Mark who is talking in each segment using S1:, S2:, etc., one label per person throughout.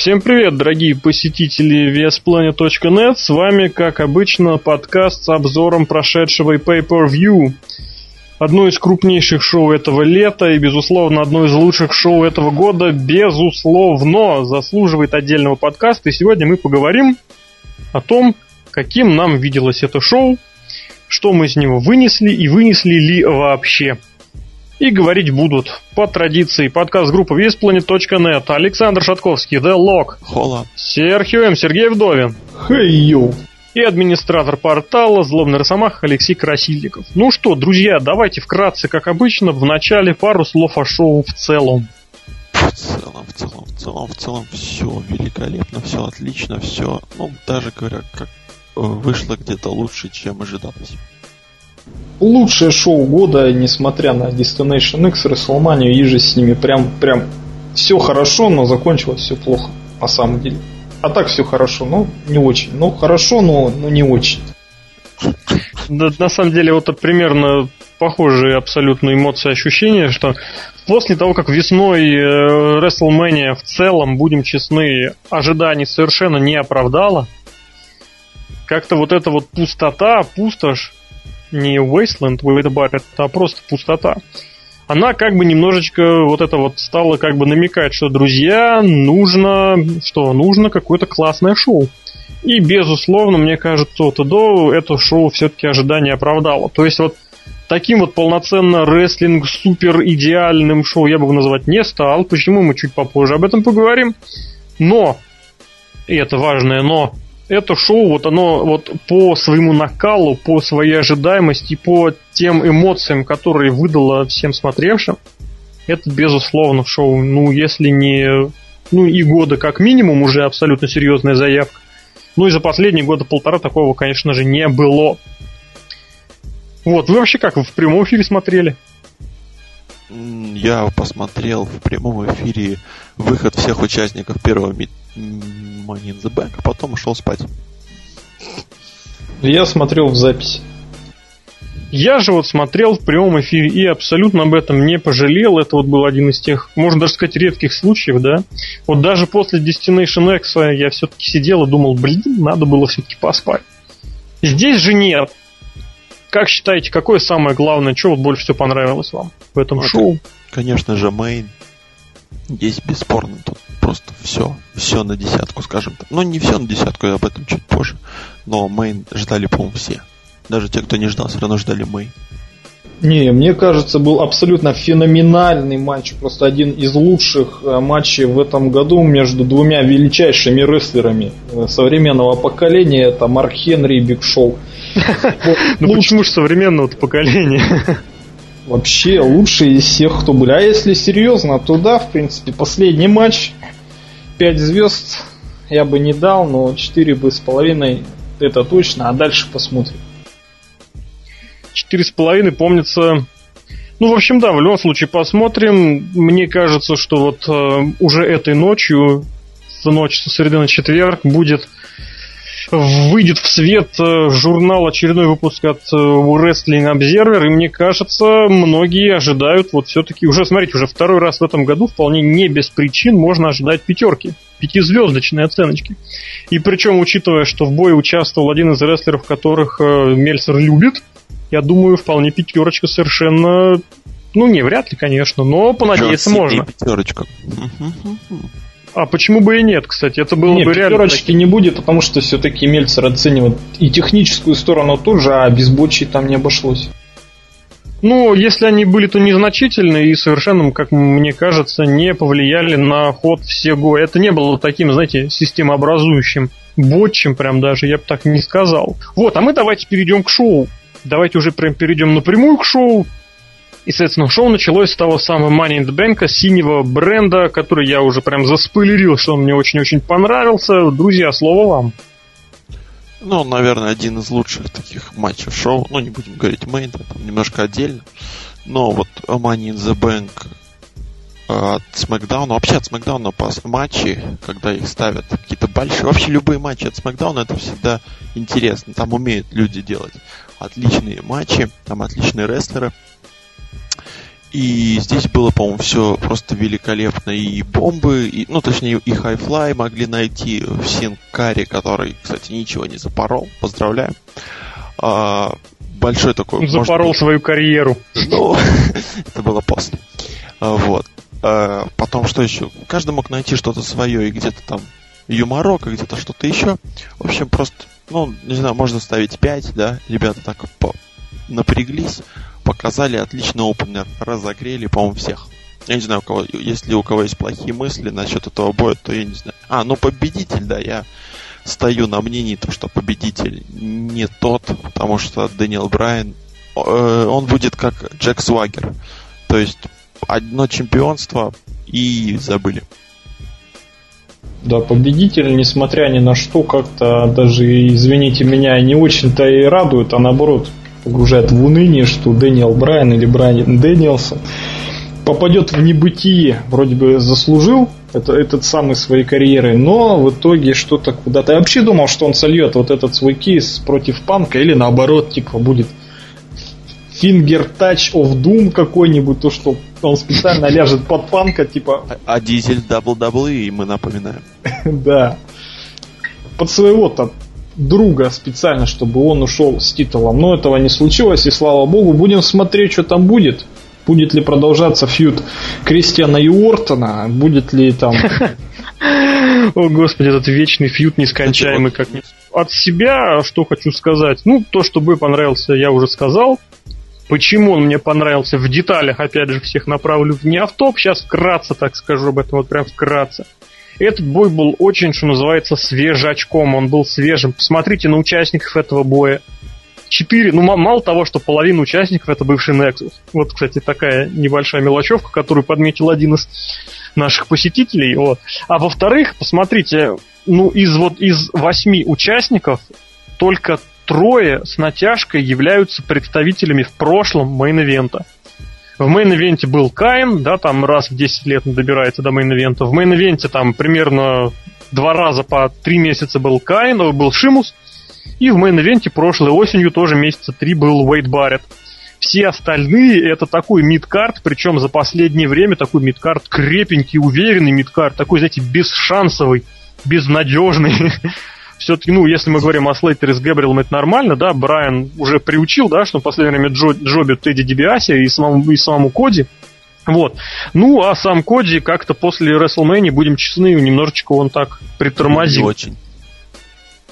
S1: Всем привет, дорогие посетители VSPlanet.net. С вами, как обычно, подкаст с обзором прошедшего Pay-Per-View. Одно из крупнейших шоу этого лета и, безусловно, одно из лучших шоу этого года, безусловно, заслуживает отдельного подкаста. И сегодня мы поговорим о том, каким нам виделось это шоу, что мы из него вынесли и вынесли ли вообще – и говорить будут по традиции подкаст группы VSPlanet.net Александр Шатковский, The Lock,
S2: Хола,
S1: Серхио М. Сергей Вдовин,
S3: Хей, hey,
S1: и администратор портала Злобный Росомах Алексей Красильников. Ну что, друзья, давайте вкратце, как обычно, в начале пару слов о шоу в целом.
S2: В целом, в целом, в целом, в целом все великолепно, все отлично, все, ну, даже говоря, как э, вышло где-то лучше, чем ожидалось
S3: лучшее шоу года, несмотря на Destination X, WrestleMania и же с ними. Прям, прям все хорошо, но закончилось все плохо, на самом деле. А так все хорошо, но не очень. Ну, хорошо, но, но не очень.
S1: Да, на самом деле, вот примерно похожие абсолютно эмоции, ощущения, что после того, как весной э, WrestleMania в целом, будем честны, ожиданий совершенно не оправдала, как-то вот эта вот пустота, пустошь, не Wasteland Bucket, а просто пустота. Она как бы немножечко вот это вот стала как бы намекать, что, друзья, нужно, что нужно какое-то классное шоу. И, безусловно, мне кажется, от до это шоу все-таки ожидания оправдало. То есть вот таким вот полноценно рестлинг супер идеальным шоу я бы его называть не стал. Почему мы чуть попозже об этом поговорим. Но, и это важное но, это шоу, вот оно вот по своему накалу, по своей ожидаемости, по тем эмоциям, которые выдало всем смотревшим, это безусловно шоу, ну, если не, ну, и года как минимум уже абсолютно серьезная заявка. Ну, и за последние года полтора такого, конечно же, не было. Вот, вы вообще как, в прямом эфире смотрели?
S2: Я посмотрел в прямом эфире выход всех участников первого Money in the Bank, а потом ушел спать.
S3: Я смотрел в записи.
S1: Я же вот смотрел в прямом эфире и абсолютно об этом не пожалел. Это вот был один из тех, можно даже сказать, редких случаев, да. Вот даже после Destination X я все-таки сидел и думал, блин, надо было все-таки поспать. Здесь же нет. Как считаете, какое самое главное, что вот больше всего понравилось вам в этом ну, шоу?
S2: Конечно же, Мейн. Здесь бесспорно тут просто все, все на десятку, скажем так. Ну, не все на десятку, я об этом чуть позже. Но main ждали, по-моему, все. Даже те, кто не ждал, все равно ждали main.
S3: Не, мне кажется, был абсолютно феноменальный матч. Просто один из лучших э, матчей в этом году между двумя величайшими рестлерами э, современного поколения. Это Марк Хенри и Биг Шоу.
S1: Ну почему же современного поколения?
S3: Вообще лучший из всех, кто были. А если серьезно, то да, в принципе, последний матч 5 звезд я бы не дал, но 4 бы с половиной это точно, а дальше посмотрим.
S1: Четыре с половиной помнится ну, в общем, да, в любом случае посмотрим. Мне кажется, что вот э, уже этой ночью, в ночь со среды на четверг, будет выйдет в свет э, журнал очередной выпуск от э, Wrestling Observer, и мне кажется, многие ожидают вот все-таки уже, смотрите, уже второй раз в этом году вполне не без причин можно ожидать пятерки, пятизвездочные оценочки. И причем, учитывая, что в бое участвовал один из рестлеров, которых э, Мельцер любит, я думаю, вполне пятерочка совершенно ну, не, вряд ли, конечно, но понадеяться можно. Пятерочка. А почему бы и нет, кстати? Это было
S3: нет,
S1: бы реально...
S3: Пятерочки не будет, потому что все-таки Мельцер оценивает и техническую сторону тоже, а без бочи там не обошлось.
S1: Ну, если они были, то незначительные и совершенно, как мне кажется, не повлияли на ход всего. Это не было таким, знаете, системообразующим ботчем, прям даже, я бы так не сказал. Вот, а мы давайте перейдем к шоу. Давайте уже прям перейдем напрямую к шоу. И, соответственно, шоу началось с того самого Money in the Bank, синего бренда, который я уже прям заспойлерил, что он мне очень-очень понравился. Друзья, слово вам.
S2: Ну, наверное, один из лучших таких матчев шоу. Ну, не будем говорить мейн, там немножко отдельно. Но вот Money in the Bank э, от SmackDown, вообще от по матчи, когда их ставят какие-то большие, вообще любые матчи от SmackDown, это всегда интересно. Там умеют люди делать отличные матчи, там отличные рестлеры. И здесь было, по-моему, все просто великолепно. И бомбы, и, ну, точнее, и хайфлай могли найти в Синкаре, который, кстати, ничего не запорол. Поздравляем. А, большой такой...
S1: Запорол может, свою карьеру.
S2: Ну, это было после. А, вот. А, потом, что еще? Каждый мог найти что-то свое, и где-то там юморок, и где-то что-то еще. В общем, просто, ну, не знаю, можно ставить 5, да, ребята так по напряглись, показали отличный опенер, разогрели, по-моему, всех. Я не знаю, у кого, если у кого есть плохие мысли насчет этого боя, то я не знаю. А, ну победитель, да, я стою на мнении, то, что победитель не тот, потому что Дэниел Брайан, э, он будет как Джек Свагер. То есть одно чемпионство и забыли.
S3: Да, победитель, несмотря ни на что, как-то даже, извините меня, не очень-то и радует, а наоборот погружает в уныние, что Дэниел Брайан или Брайан Дэниелсон попадет в небытие, вроде бы заслужил это, этот самый своей карьерой, но в итоге что-то куда-то... Я вообще думал, что он сольет вот этот свой кейс против Панка или наоборот, типа, будет Finger Touch of Doom какой-нибудь, то, что он специально ляжет под Панка, типа...
S2: А, а Дизель WWE, мы напоминаем.
S3: да. Под своего-то друга специально, чтобы он ушел с титулом. Но этого не случилось, и слава богу, будем смотреть, что там будет. Будет ли продолжаться фьюд Кристиана и Уортона? Будет ли там...
S1: О, господи, этот вечный фьюд нескончаемый как От себя что хочу сказать? Ну, то, что бы понравился, я уже сказал. Почему он мне понравился в деталях, опять же, всех направлю в не автоп. Сейчас вкратце так скажу об этом, вот прям вкратце. Этот бой был очень, что называется, свежачком. Он был свежим. Посмотрите на участников этого боя. Четыре, ну мало того, что половина участников это бывший Nexus. Вот, кстати, такая небольшая мелочевка, которую подметил один из наших посетителей. Вот. А во-вторых, посмотрите, ну из вот из восьми участников только трое с натяжкой являются представителями в прошлом мейн-ивента. В мейн-ивенте был Каин, да, там раз в 10 лет он добирается до мейн-ивента. В мейн-ивенте там примерно два раза по три месяца был Каин, был Шимус. И в main event е прошлой осенью тоже месяца три был Уэйд Барретт. Все остальные это такой midcard, причем за последнее время такой midcard крепенький, уверенный midcard, такой, знаете, бесшансовый, безнадежный. все-таки, ну, если мы говорим о Слейтере с Гэбриэлом, это нормально, да, Брайан уже приучил, да, что в последнее время Джо, Джоби Тедди Дибиасе и самому, и самому Коди, вот. Ну, а сам Коди как-то после WrestleMania, будем честны, немножечко он так притормозил.
S2: Не очень.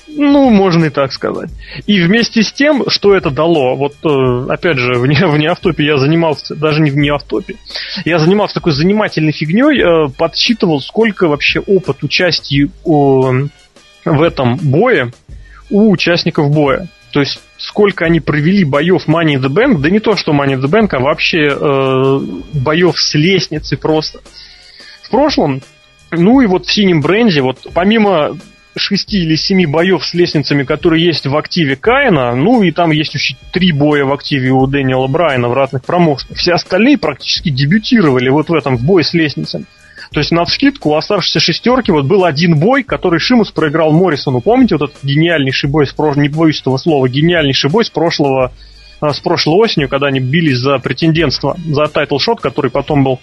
S1: Ну, можно и так сказать. И вместе с тем, что это дало, вот э, опять же, в, не, в неавтопе я занимался, даже не в неавтопе, я занимался такой занимательной фигней, э, подсчитывал, сколько вообще опыт участия в этом бое у участников боя. То есть сколько они провели боев Money in the Bank, да не то, что Money in the Bank, а вообще э, боев с лестницы просто. В прошлом, ну и вот в синем бренде, вот помимо шести или семи боев с лестницами, которые есть в активе Каина, ну и там есть еще три боя в активе у Дэниела Брайана в разных промоушенах. Все остальные практически дебютировали вот в этом, в бой с лестницами. То есть на вскидку у оставшейся шестерки вот был один бой, который Шимус проиграл Моррисону. Помните вот этот гениальнейший бой с прошлого, не боюсь этого слова, гениальнейший бой с прошлого а, с прошлой осенью, когда они бились за претендентство, за title shot, который потом был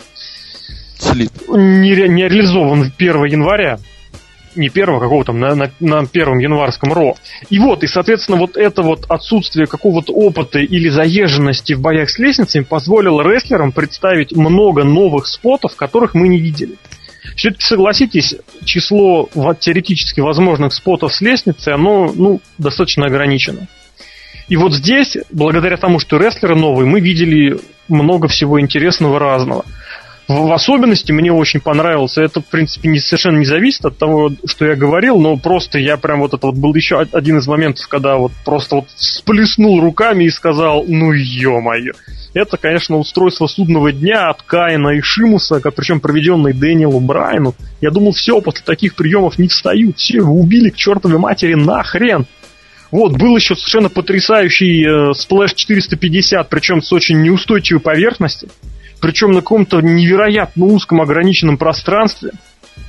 S1: слит. Не, не реализован 1 января не первого, какого там, на, на, на первом январском Raw. И вот, и, соответственно, вот это вот отсутствие какого-то опыта или заезженности в боях с лестницами позволило рестлерам представить много новых spot ов, которых мы не видели. Все-таки согласитесь, число теоретически возможных спотов с лестницы, оно ну, достаточно ограничено. И вот здесь, благодаря тому, что рестлеры новые, мы видели много всего интересного разного. В, особенности мне очень понравился. Это, в принципе, не, совершенно не зависит от того, что я говорил, но просто я прям вот это вот был еще один из моментов, когда вот просто вот сплеснул руками и сказал, ну ё-моё. Это, конечно, устройство судного дня от Каина и Шимуса, как, причем проведенный Дэниелу Брайну. Я думал, все, после таких приемов не встают. Все убили к чертовой матери нахрен. Вот, был еще совершенно потрясающий э, splash 450, причем с очень неустойчивой поверхности причем на каком-то невероятно узком ограниченном пространстве.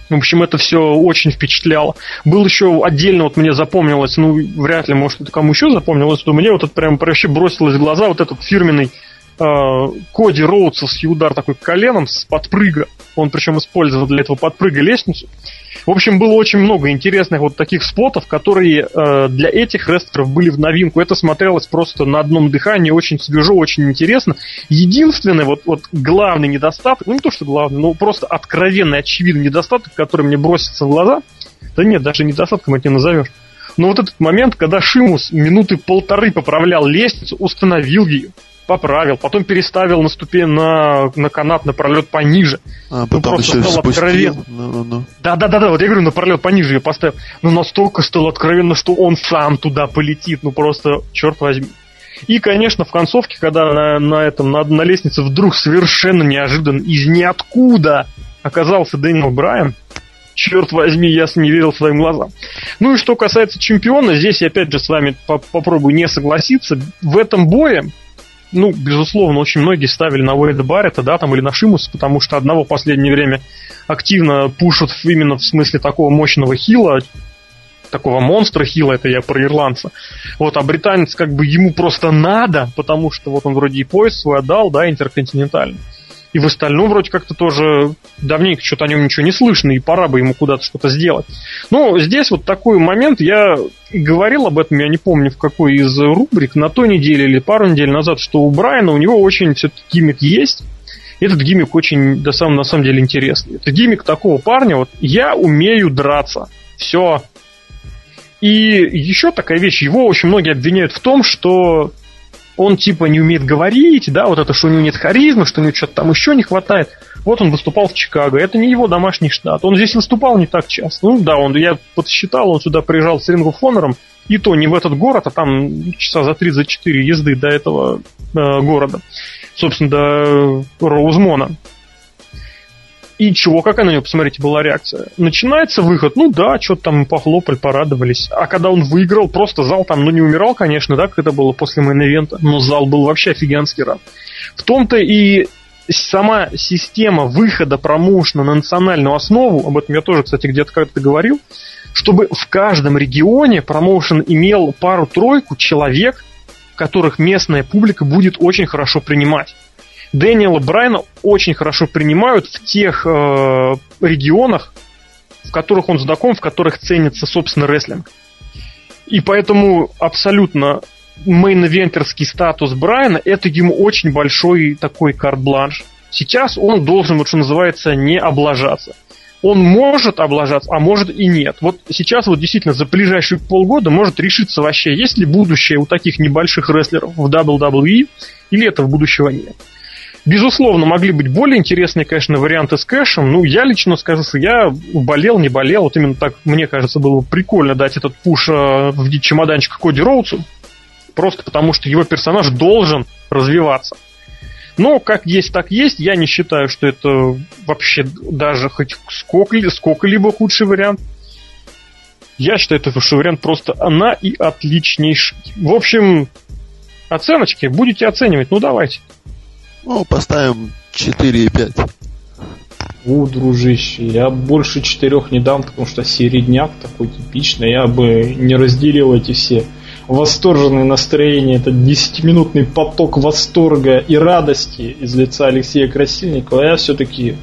S1: В общем, это все очень впечатляло. Был еще отдельно, вот мне запомнилось, ну, вряд ли, может, это кому еще запомнилось, но мне вот это прям вообще бросилось в глаза вот этот фирменный Коди Роудсовский удар такой коленом с подпрыга. Он причем использовал для этого подпрыга лестницу. В общем, было очень много интересных вот таких спотов, которые э, для этих рестлеров были в новинку. Это смотрелось просто на одном дыхании, очень свежо, очень интересно. Единственный вот, вот главный недостаток, ну не то, что главный, но просто откровенный, очевидный недостаток, который мне бросится в глаза, да нет, даже недостатком это не назовешь. Но вот этот момент, когда Шимус минуты полторы поправлял лестницу, установил ее, поправил, потом переставил на ступень на, на канат, на пролет пониже.
S2: А, ну, потом еще стал откровенно. Ну, ну, ну.
S1: Да, да, да, да, вот я говорю, на пролет пониже ее поставил. Но настолько стало откровенно, что он сам туда полетит. Ну просто, черт возьми. И, конечно, в концовке, когда на, на этом, на, на лестнице вдруг совершенно неожиданно из ниоткуда оказался Дэниел Брайан, черт возьми, я не верил своим глазам. Ну и что касается чемпиона, здесь я опять же с вами попробую не согласиться. В этом бое ну, безусловно, очень многие ставили на Уэйда Баррета, да, там, или на Шимуса, потому что одного в последнее время активно пушат именно в смысле такого мощного хила, такого монстра хила, это я про ирландца. Вот, а британец как бы ему просто надо, потому что вот он вроде и пояс свой отдал, да, интерконтинентальный. И в остальном вроде как-то тоже давненько что-то о нем ничего не слышно, и пора бы ему куда-то что-то сделать. Но здесь вот такой момент, я говорил об этом, я не помню в какой из рубрик, на той неделе или пару недель назад, что у Брайана у него очень все-таки гиммик есть, этот гиммик очень, на самом, на самом деле, интересный. Это гиммик такого парня, вот, я умею драться. Все. И еще такая вещь, его очень многие обвиняют в том, что он типа не умеет говорить, да, вот это, что у него нет харизмы, что у него что-то там еще не хватает. Вот он выступал в Чикаго, это не его домашний штат. Он здесь выступал не так часто. Ну да, он, я подсчитал, он сюда приезжал с Рингу Фонором, и то не в этот город, а там часа за 3-4 езды до этого э, города. Собственно, до Роузмона. И чего, какая на него, посмотрите, была реакция? Начинается выход, ну да, что-то там похлопали, порадовались. А когда он выиграл, просто зал там, ну не умирал, конечно, да, как это было после main event а, но зал был вообще офигенский рад. В том-то и сама система выхода промоушена на национальную основу, об этом я тоже, кстати, где-то как-то говорил, чтобы в каждом регионе промоушен имел пару-тройку человек, которых местная публика будет очень хорошо принимать. Дэниела Брайна очень хорошо принимают в тех э, регионах, в которых он знаком, в которых ценится, собственно, рестлинг. И поэтому абсолютно мейн-вентерский статус Брайана это ему очень большой такой карт-бланш. Сейчас он должен, вот что называется, не облажаться. Он может облажаться, а может и нет. Вот сейчас вот действительно за ближайшие полгода может решиться вообще, есть ли будущее у таких небольших рестлеров в WWE, или этого будущего нет. Безусловно, могли быть более интересные, конечно, варианты с кэшем. Ну, я лично скажу, что я болел, не болел. Вот именно так, мне кажется, было бы прикольно дать этот пуш э, в чемоданчик Коди Роудсу. Просто потому, что его персонаж должен развиваться. Но как есть, так есть. Я не считаю, что это вообще даже хоть сколько, сколько-либо худший вариант. Я считаю, это что вариант просто она и отличнейший. В общем, оценочки будете оценивать. Ну, давайте.
S2: Ну, поставим 4,5.
S3: У, дружище, я больше четырех не дам, потому что середняк такой типичный. Я бы не разделил эти все восторженные настроения, этот десятиминутный поток восторга и радости из лица Алексея Красильникова. Я все-таки,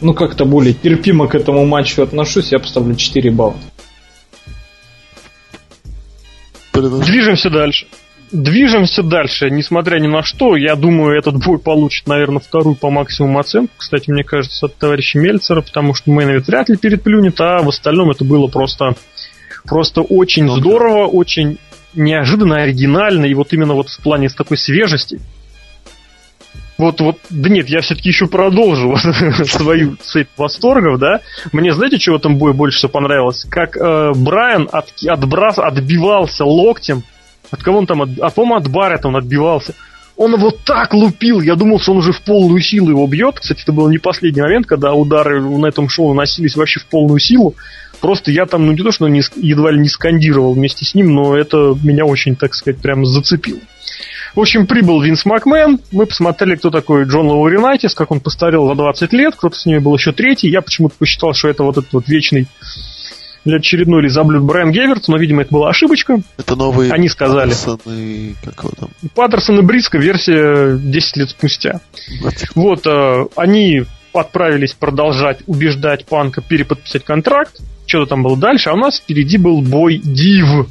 S3: ну, как-то более терпимо к этому матчу отношусь. Я поставлю 4 балла.
S1: Движемся дальше. Движемся дальше, несмотря ни на что. Я думаю, этот бой получит, наверное, вторую по максимуму оценку. Кстати, мне кажется, от товарища Мельцера, потому что Мейн вряд ли переплюнет, а в остальном это было просто, просто очень ну, здорово, очень неожиданно, оригинально, и вот именно вот в плане с такой свежести. Вот, вот, да нет, я все-таки еще продолжу свою цепь восторгов, да. Мне знаете, чего в этом бою больше всего понравилось? Как э, Брайан от, отбрас, отбивался локтем от кого он там, от, а по-моему, от Баррета он отбивался. Он его так лупил, я думал, что он уже в полную силу его бьет. Кстати, это был не последний момент, когда удары на этом шоу носились вообще в полную силу. Просто я там, ну не то, что не, едва ли не скандировал вместе с ним, но это меня очень, так сказать, прям зацепило. В общем, прибыл Винс Макмен, мы посмотрели, кто такой Джон Лауринайтис, как он постарел за 20 лет, кто-то с ними был еще третий, я почему-то посчитал, что это вот этот вот вечный для очередной лизоблюд Брайан Геверт, но, видимо, это была ошибочка.
S2: Это новые
S1: Они сказали.
S2: Паттерсон и как его там?
S1: Паттерсон и Бриско версия 10 лет спустя. Вот, э, они отправились продолжать убеждать Панка переподписать контракт. Что-то там было дальше, а у нас впереди был бой Див.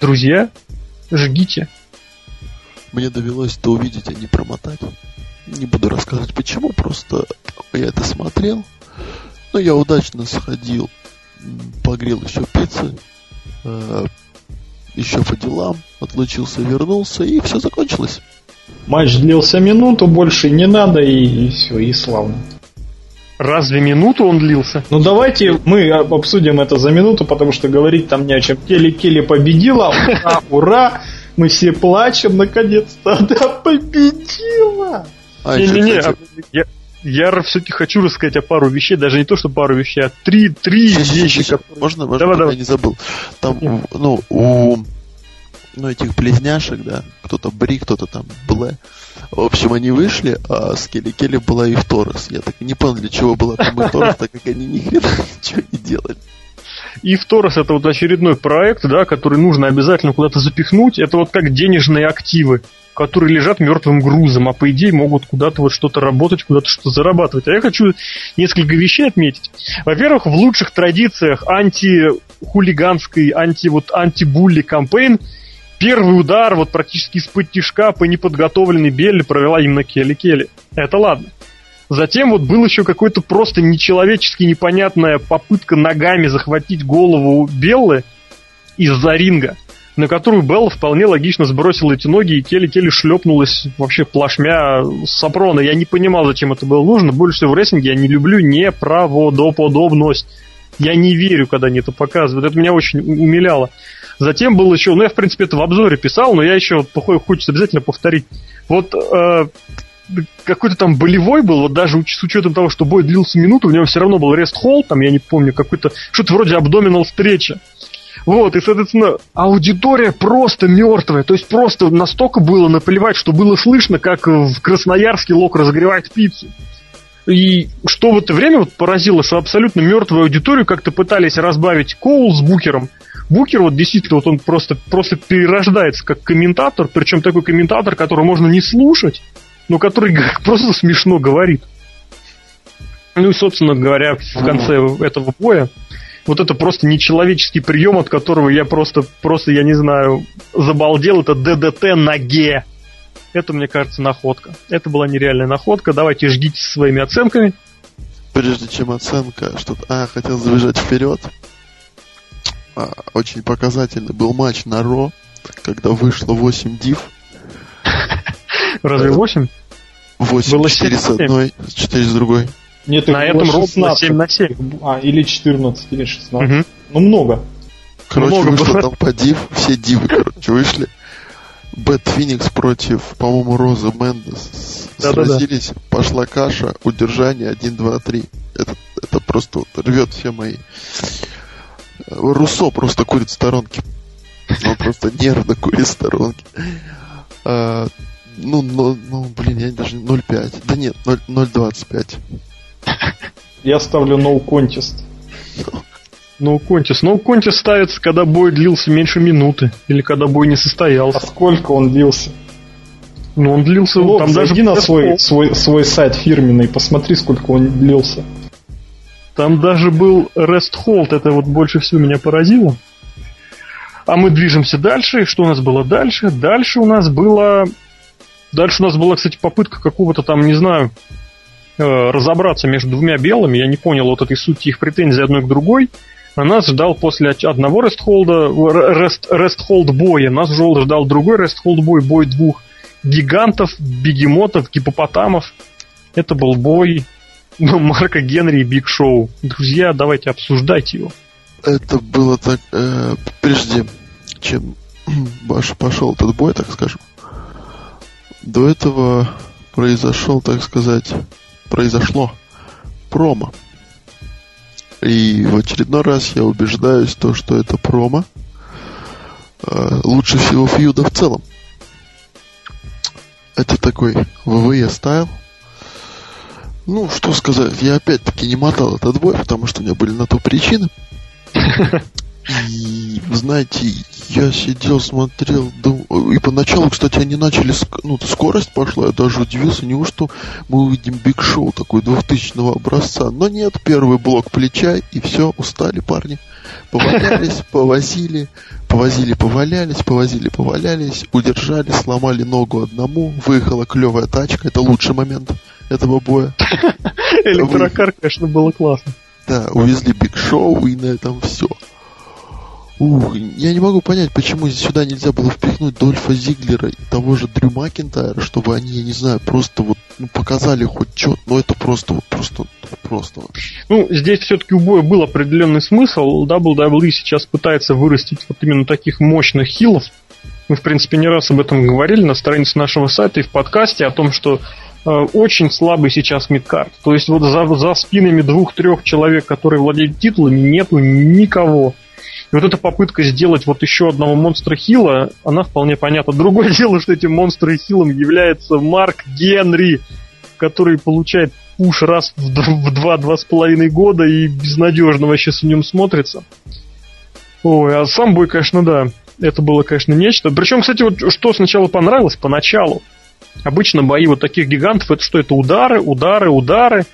S1: Друзья, жгите.
S2: Мне довелось это увидеть, а не промотать. Не буду рассказывать почему, просто я это смотрел. Но я удачно сходил, погрел еще пиццы, э, еще по делам, отлучился, вернулся, и все закончилось.
S3: Матч длился минуту, больше не надо, и, и все, и славно.
S1: Разве минуту он длился?
S3: Ну давайте мы об- обсудим это за минуту, потому что говорить там не о чем. Келли Келли победила, ура, ура, мы все плачем, наконец-то, она победила.
S2: А, кстати,
S1: а я, я все-таки хочу рассказать о пару вещей, даже не то, что пару вещей, а три, три
S2: щас,
S1: вещи,
S2: щас,
S1: которые...
S2: Можно, можно,
S1: Давай, давай.
S2: я не забыл. Там,
S1: Нет.
S2: ну, у ну, этих близняшек, да, кто-то Бри, кто-то там Блэ. В общем, они вышли, а с Келли Келли была и Торрес. Я так и не понял, для чего была там и Торрес, так как они ни хрена ничего не делали.
S1: И Второс это вот очередной проект, да, который нужно обязательно куда-то запихнуть. Это вот как денежные активы, которые лежат мертвым грузом, а по идее могут куда-то вот что-то работать, куда-то что-то зарабатывать. А я хочу несколько вещей отметить. Во-первых, в лучших традициях антихулиганской, анти вот антибулли кампейн первый удар вот практически из-под тишка по неподготовленной Белли провела именно Келли Келли. Это ладно. Затем вот был еще какой-то просто нечеловечески непонятная попытка ногами захватить голову Беллы из-за ринга, на которую Белла вполне логично сбросила эти ноги, и Келли-Келли шлепнулась вообще плашмя сапрона. Я не понимал, зачем это было нужно. Больше всего в рестлинге я не люблю неправдоподобность. Я не верю, когда они это показывают. Это меня очень умиляло. Затем был еще, ну я в принципе это в обзоре писал, но я еще похоже, хочется обязательно повторить. Вот э, какой-то там болевой был, вот даже с учетом того, что бой длился минуту, в нем все равно был рест холл, там, я не помню, какой-то, что-то вроде абдоминал встреча. Вот, и, соответственно, аудитория просто мертвая. То есть просто настолько было наплевать, что было слышно, как в Красноярске Лок разогревает пиццу. И что в это время вот поразило, что абсолютно мертвую аудиторию как-то пытались разбавить Коул с Букером. Букер вот действительно вот он просто, просто перерождается как комментатор, причем такой комментатор, которого можно не слушать, но который просто смешно говорит. Ну и, собственно говоря, в конце этого боя вот это просто нечеловеческий прием, от которого я просто, просто, я не знаю, забалдел. Это ДДТ на Ге. Это, мне кажется, находка. Это была нереальная находка. Давайте жгите своими оценками.
S2: Прежде чем оценка, что А, хотел забежать вперед. А, очень показательный был матч на Ро, когда вышло 8 див.
S1: Разве 8?
S2: 8
S1: Было
S2: 4 с
S1: 7.
S2: одной, 4 с другой.
S3: Нет,
S1: На этом ровно
S3: 16.
S1: 7 на 7.
S3: А, или 14, или 16.
S1: Мгм.
S3: Ну, много.
S2: Короче,
S1: Много
S2: вышло
S1: было.
S2: там по див, все дивы, короче, вышли. Бэт Феникс против, по-моему, Розы Мендес
S1: Да-да-да.
S2: сразились, пошла каша, удержание 1, 2, 3. Это, это просто вот рвет все мои. Руссо просто курит в сторонке. Он просто нервно курит в сторонке. А, ну, ну, ну, блин, я даже 0,5. Да нет, 0 0,25.
S3: Я ставлю no contest.
S1: Ну, контис. Ну, контис ставится, когда бой длился меньше минуты. Или когда бой не
S3: А
S1: состоялся.
S3: сколько он длился?
S1: Ну, он длился...
S3: Лок,
S1: там даже
S3: зайди на
S1: без
S3: свой, свой, свой сайт фирменный, посмотри, сколько он длился.
S1: Там даже был Rest Hold, это вот больше всего меня поразило. А мы движемся дальше. И Что у нас было дальше? Дальше у нас было... Дальше у нас была, кстати, попытка какого-то там, не знаю, разобраться между двумя белыми. Я не понял вот этой сути их претензий одной к другой. Нас ждал после одного рестхолда, рест, рестхолд боя, нас ждал другой рестхолд бой, бой двух гигантов, бегемотов, гипопотамов. Это был бой Марка Генри и Биг Шоу. Друзья, давайте обсуждайте его.
S2: Это было так, э, прежде чем Баш пошел этот бой, так скажем, до этого произошел, так сказать, произошло промо. И в очередной раз я убеждаюсь в том, что это промо э, лучше всего фьюда в целом. Это такой WWE style. Ну, что сказать, я опять-таки не мотал этот бой, потому что у меня были на то причины. И, знаете, я сидел, смотрел, дум... и поначалу, кстати, они начали, ну, скорость пошла, я даже удивился, неужто мы увидим Биг Шоу такой 2000 образца. Но нет, первый блок плеча, и все, устали парни. Повалялись, повозили, повозили, повалялись, повозили, повалялись, удержали, сломали ногу одному, выехала клевая тачка, это лучший момент этого боя.
S1: Электрокар, конечно, было классно.
S2: Да, увезли Биг Шоу, и на этом все. Ух, я не могу понять, почему сюда нельзя было впихнуть Дольфа Зиглера и того же Дрю Макинтайра, чтобы они, я не знаю, просто вот ну, показали хоть что но это просто вот, просто, просто.
S1: Ну, здесь все-таки у боя был определенный смысл. WWE сейчас пытается вырастить вот именно таких мощных heel ов. Мы, в принципе, не раз об этом говорили на странице нашего сайта и в подкасте о том, что э, очень слабый сейчас мидкарт. То есть вот за, за спинами двух-трех человек, которые владеют титулами, нету никого. И вот эта попытка сделать вот еще одного монстра Хила, она вполне понятна. Другое дело, что этим монстром Хилом является Марк Генри, который получает пуш раз в два-два с половиной года и безнадежно вообще с ним смотрится. Ой, а сам бой, конечно, да. Это было, конечно, нечто. Причем, кстати, вот что сначала понравилось, поначалу. Обычно бои вот таких гигантов, это что? Это удары, удары, удары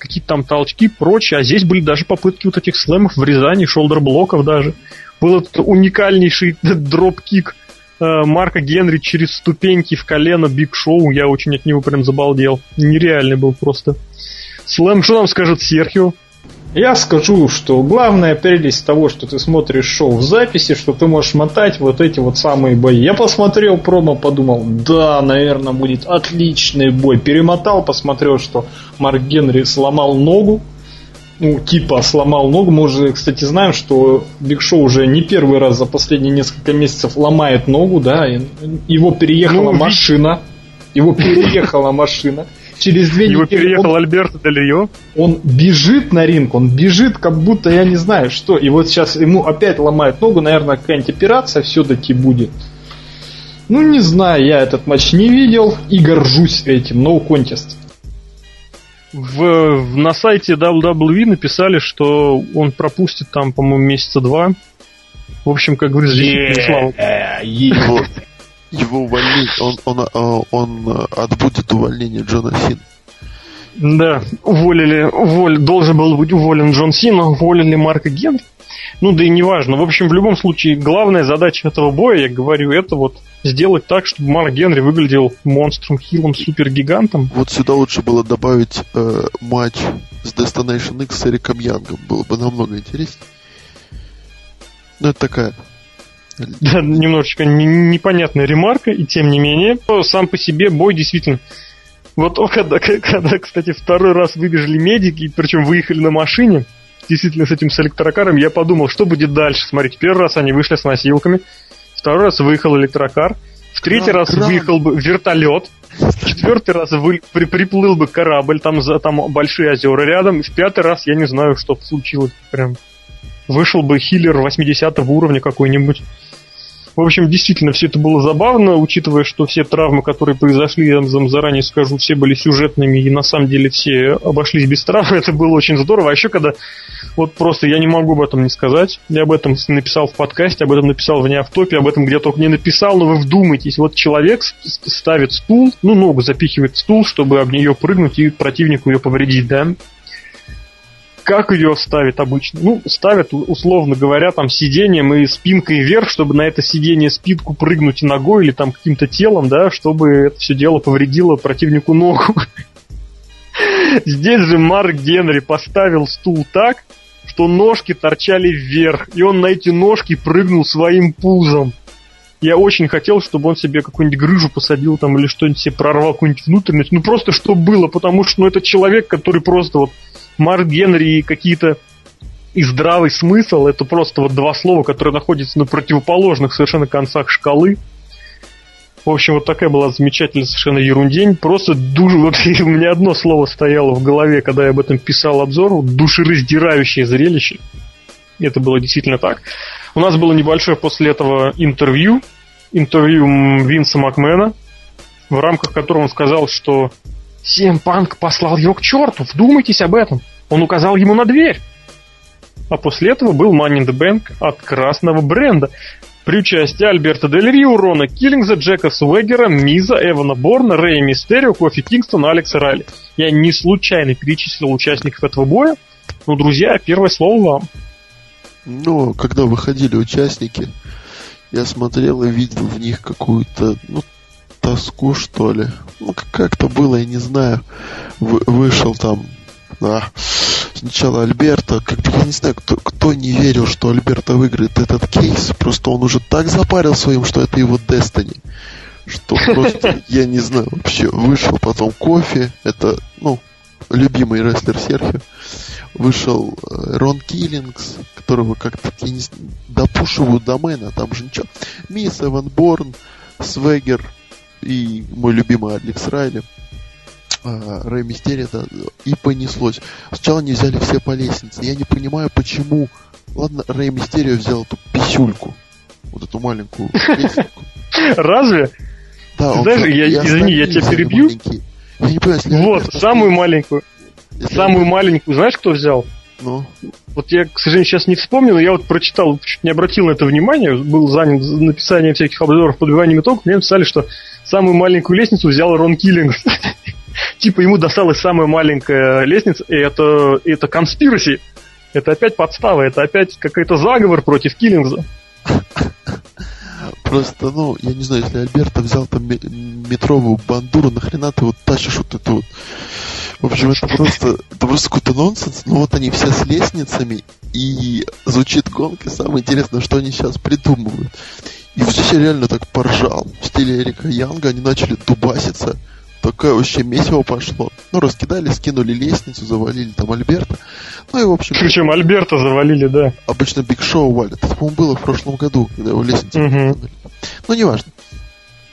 S1: какие-то там толчки, прочее. А здесь были даже попытки вот этих slam ов, врезаний, shoulder block ов даже. Был этот уникальнейший dropkick э, Марка Генри через ступеньки в колено Биг Шоу. Я очень от него прям забалдел. Нереальный был просто. Slam, что нам скажет Серхио?
S3: Я скажу, что главная прелесть того, что ты смотришь шоу в записи, что ты можешь мотать вот эти вот самые бои. Я посмотрел промо, подумал, да, наверное, будет отличный бой. Перемотал, посмотрел, что Марк Генри сломал ногу. Ну, типа сломал ногу. Мы уже, кстати, знаем, что Биг Шоу уже не первый раз за последние несколько месяцев ломает ногу, да. Его переехала ну, машина. Его переехала машина через две
S1: Его недели... переехал он, Альберто Дель
S3: Он бежит на ринг, он бежит, как будто я не знаю что. И вот сейчас ему опять ломают ногу, наверное, какая-нибудь операция все-таки будет. Ну, не знаю, я этот матч не видел и горжусь этим. No contest.
S1: В, в, на сайте WWE написали, что он пропустит там, по-моему, месяца два. В общем, как говорится,
S2: здесь слава. Его, его увольнение, он, он, он, он отбудет увольнение Джона Сина.
S1: Да, уволили, уволили, должен был быть уволен Джон Сина, уволили Марка Генри. Ну да и неважно. В общем, в любом случае, главная задача этого боя, я говорю, это вот сделать так, чтобы Марк Генри выглядел монстром, хилом, супергигантом.
S2: Вот сюда лучше было добавить э, матч с Destination X с Эриком Янгом. Было бы намного интереснее. Ну, это такая
S1: да, немножечко непонятная ремарка, и тем не менее, сам по себе бой действительно... Вот когда, когда, кстати, второй раз выбежали медики, причем выехали на машине, действительно с этим с электрокаром, я подумал, что будет дальше. Смотрите, первый раз они вышли с носилками, второй раз выехал электрокар, в третий кран, раз кран. выехал бы вертолет, в четвертый раз вы, при, приплыл бы корабль, там, за, там большие озера рядом, и в пятый раз я не знаю, что случилось. Прям вышел бы хиллер 80 уровня какой-нибудь. В общем, действительно, все это было забавно, учитывая, что все травмы, которые произошли, я вам заранее скажу, все были сюжетными, и на самом деле все обошлись без травм. Это было очень здорово. А еще когда вот просто я не могу об этом не сказать. Я об этом написал в подкасте, об этом написал в неавтопе, об этом где только не написал, но вы вдумайтесь. Вот человек ставит стул, ну, ногу запихивает в стул, чтобы об нее прыгнуть и противнику ее повредить, да? Как ее ставят обычно? Ну, ставят, условно говоря, там сиденьем и спинкой вверх, чтобы на это сиденье спинку прыгнуть ногой или там каким-то телом, да, чтобы это все дело повредило противнику ногу. Здесь же Марк Генри поставил стул так, что ножки торчали вверх, и он на эти ножки прыгнул своим пузом. Я очень хотел, чтобы он себе какую-нибудь грыжу посадил там или что-нибудь себе прорвал, какую-нибудь внутренность. Ну просто что было, потому что ну, это человек, который просто вот Марк Генри и какие-то и здравый смысл это просто вот два слова, которые находятся на противоположных совершенно концах шкалы. В общем, вот такая была замечательная совершенно ерундень. Просто душ... вот у меня одно слово стояло в голове, когда я об этом писал обзор. Душераздирающее зрелище. Это было действительно так. У нас было небольшое после этого интервью. Интервью Винса Макмена, в рамках которого он сказал, что Сем Панк послал его к черту, вдумайтесь об этом. Он указал ему на дверь. А после этого был Money in от красного бренда. При участии Альберта Дель Рио, Рона Киллингза, Джека Суэгера, Миза, Эвана Борна, Рэя Мистерио, Кофи Кингстона, Алекса Райли. Я не случайно перечислил участников этого боя. Ну, друзья, первое слово вам.
S2: Ну, когда выходили участники, я смотрел и видел в них какую-то, ну, тоску, что ли. Ну, как-то было, я не знаю. Вы, вышел там, да, сначала Альберта, как я не знаю, кто, кто не верил, что Альберта выиграет этот кейс, просто он уже так запарил своим, что это его Destiny, что просто, я не знаю, вообще, вышел потом кофе, это, ну, любимый рестлер Серхио, вышел э, Рон Киллингс, которого как-то, допушивают до мэна, там же ничего, Мисс Эван Борн, Свегер и мой любимый Алекс Райли, а, Рэй Мистерия, да, и понеслось. Сначала не взяли все по лестнице. Я не понимаю, почему. Ладно, Рэй Мистерио взял эту писюльку. Вот эту маленькую лестницу.
S1: Разве? Да, Ты знаешь, я, извини, я тебя перебью. Я не понимаю, если Вот, самую маленькую. Если самую маленькую, знаешь, кто взял? Ну. Вот я, к сожалению, сейчас не вспомнил, я вот прочитал, чуть не обратил на это внимание, был занят написанием всяких обзоров, подбиванием итогов, мне написали, что самую маленькую лестницу взял Рон Киллинг. типа ему досталась самая маленькая лестница, и это, это конспираси. Это опять подстава, это опять какой-то заговор против Киллингза.
S2: Просто, ну, я не знаю, если Альберта взял там метровую бандуру, нахрена ты вот тащишь вот эту вот... В общем, это просто, это просто какой-то нонсенс. Ну вот они все с лестницами, и звучит гонка. Самое интересное, что они сейчас придумывают. И здесь я реально так поржал. В стиле Эрика Янга они начали дубаситься такое вообще месиво пошло. Ну, раскидали, скинули лестницу, завалили там Альберта. Ну и, в общем...
S1: Причем Альберта завалили, да.
S2: Обычно Биг Шоу валят. Это, по-моему, было в прошлом году, когда его лестницу угу. Ну, неважно.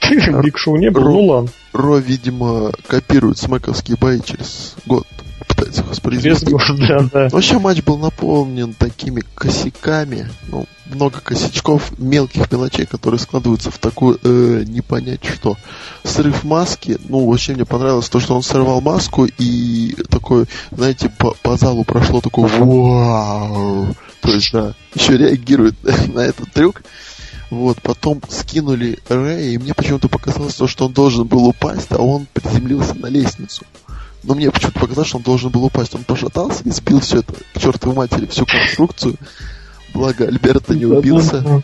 S1: Биг Шоу не было, ну ладно.
S2: Ро, видимо, копирует смековские бои через год пытается воспроизвести. Да, да. Вообще матч был наполнен такими косяками, ну, много косячков, мелких мелочей, которые складываются в такую, э, не понять что. Срыв маски, ну, вообще мне понравилось то, что он сорвал маску и такой, знаете, по, по залу прошло такое вау. То есть, да, еще реагирует на этот трюк. Вот, потом скинули Рэя, и мне почему-то показалось то, что он должен был упасть, а он приземлился на лестницу. Но мне почему-то показалось, что он должен был упасть. Он пошатался и сбил все это к чертовой матери, всю конструкцию. Благо Альберта не убился.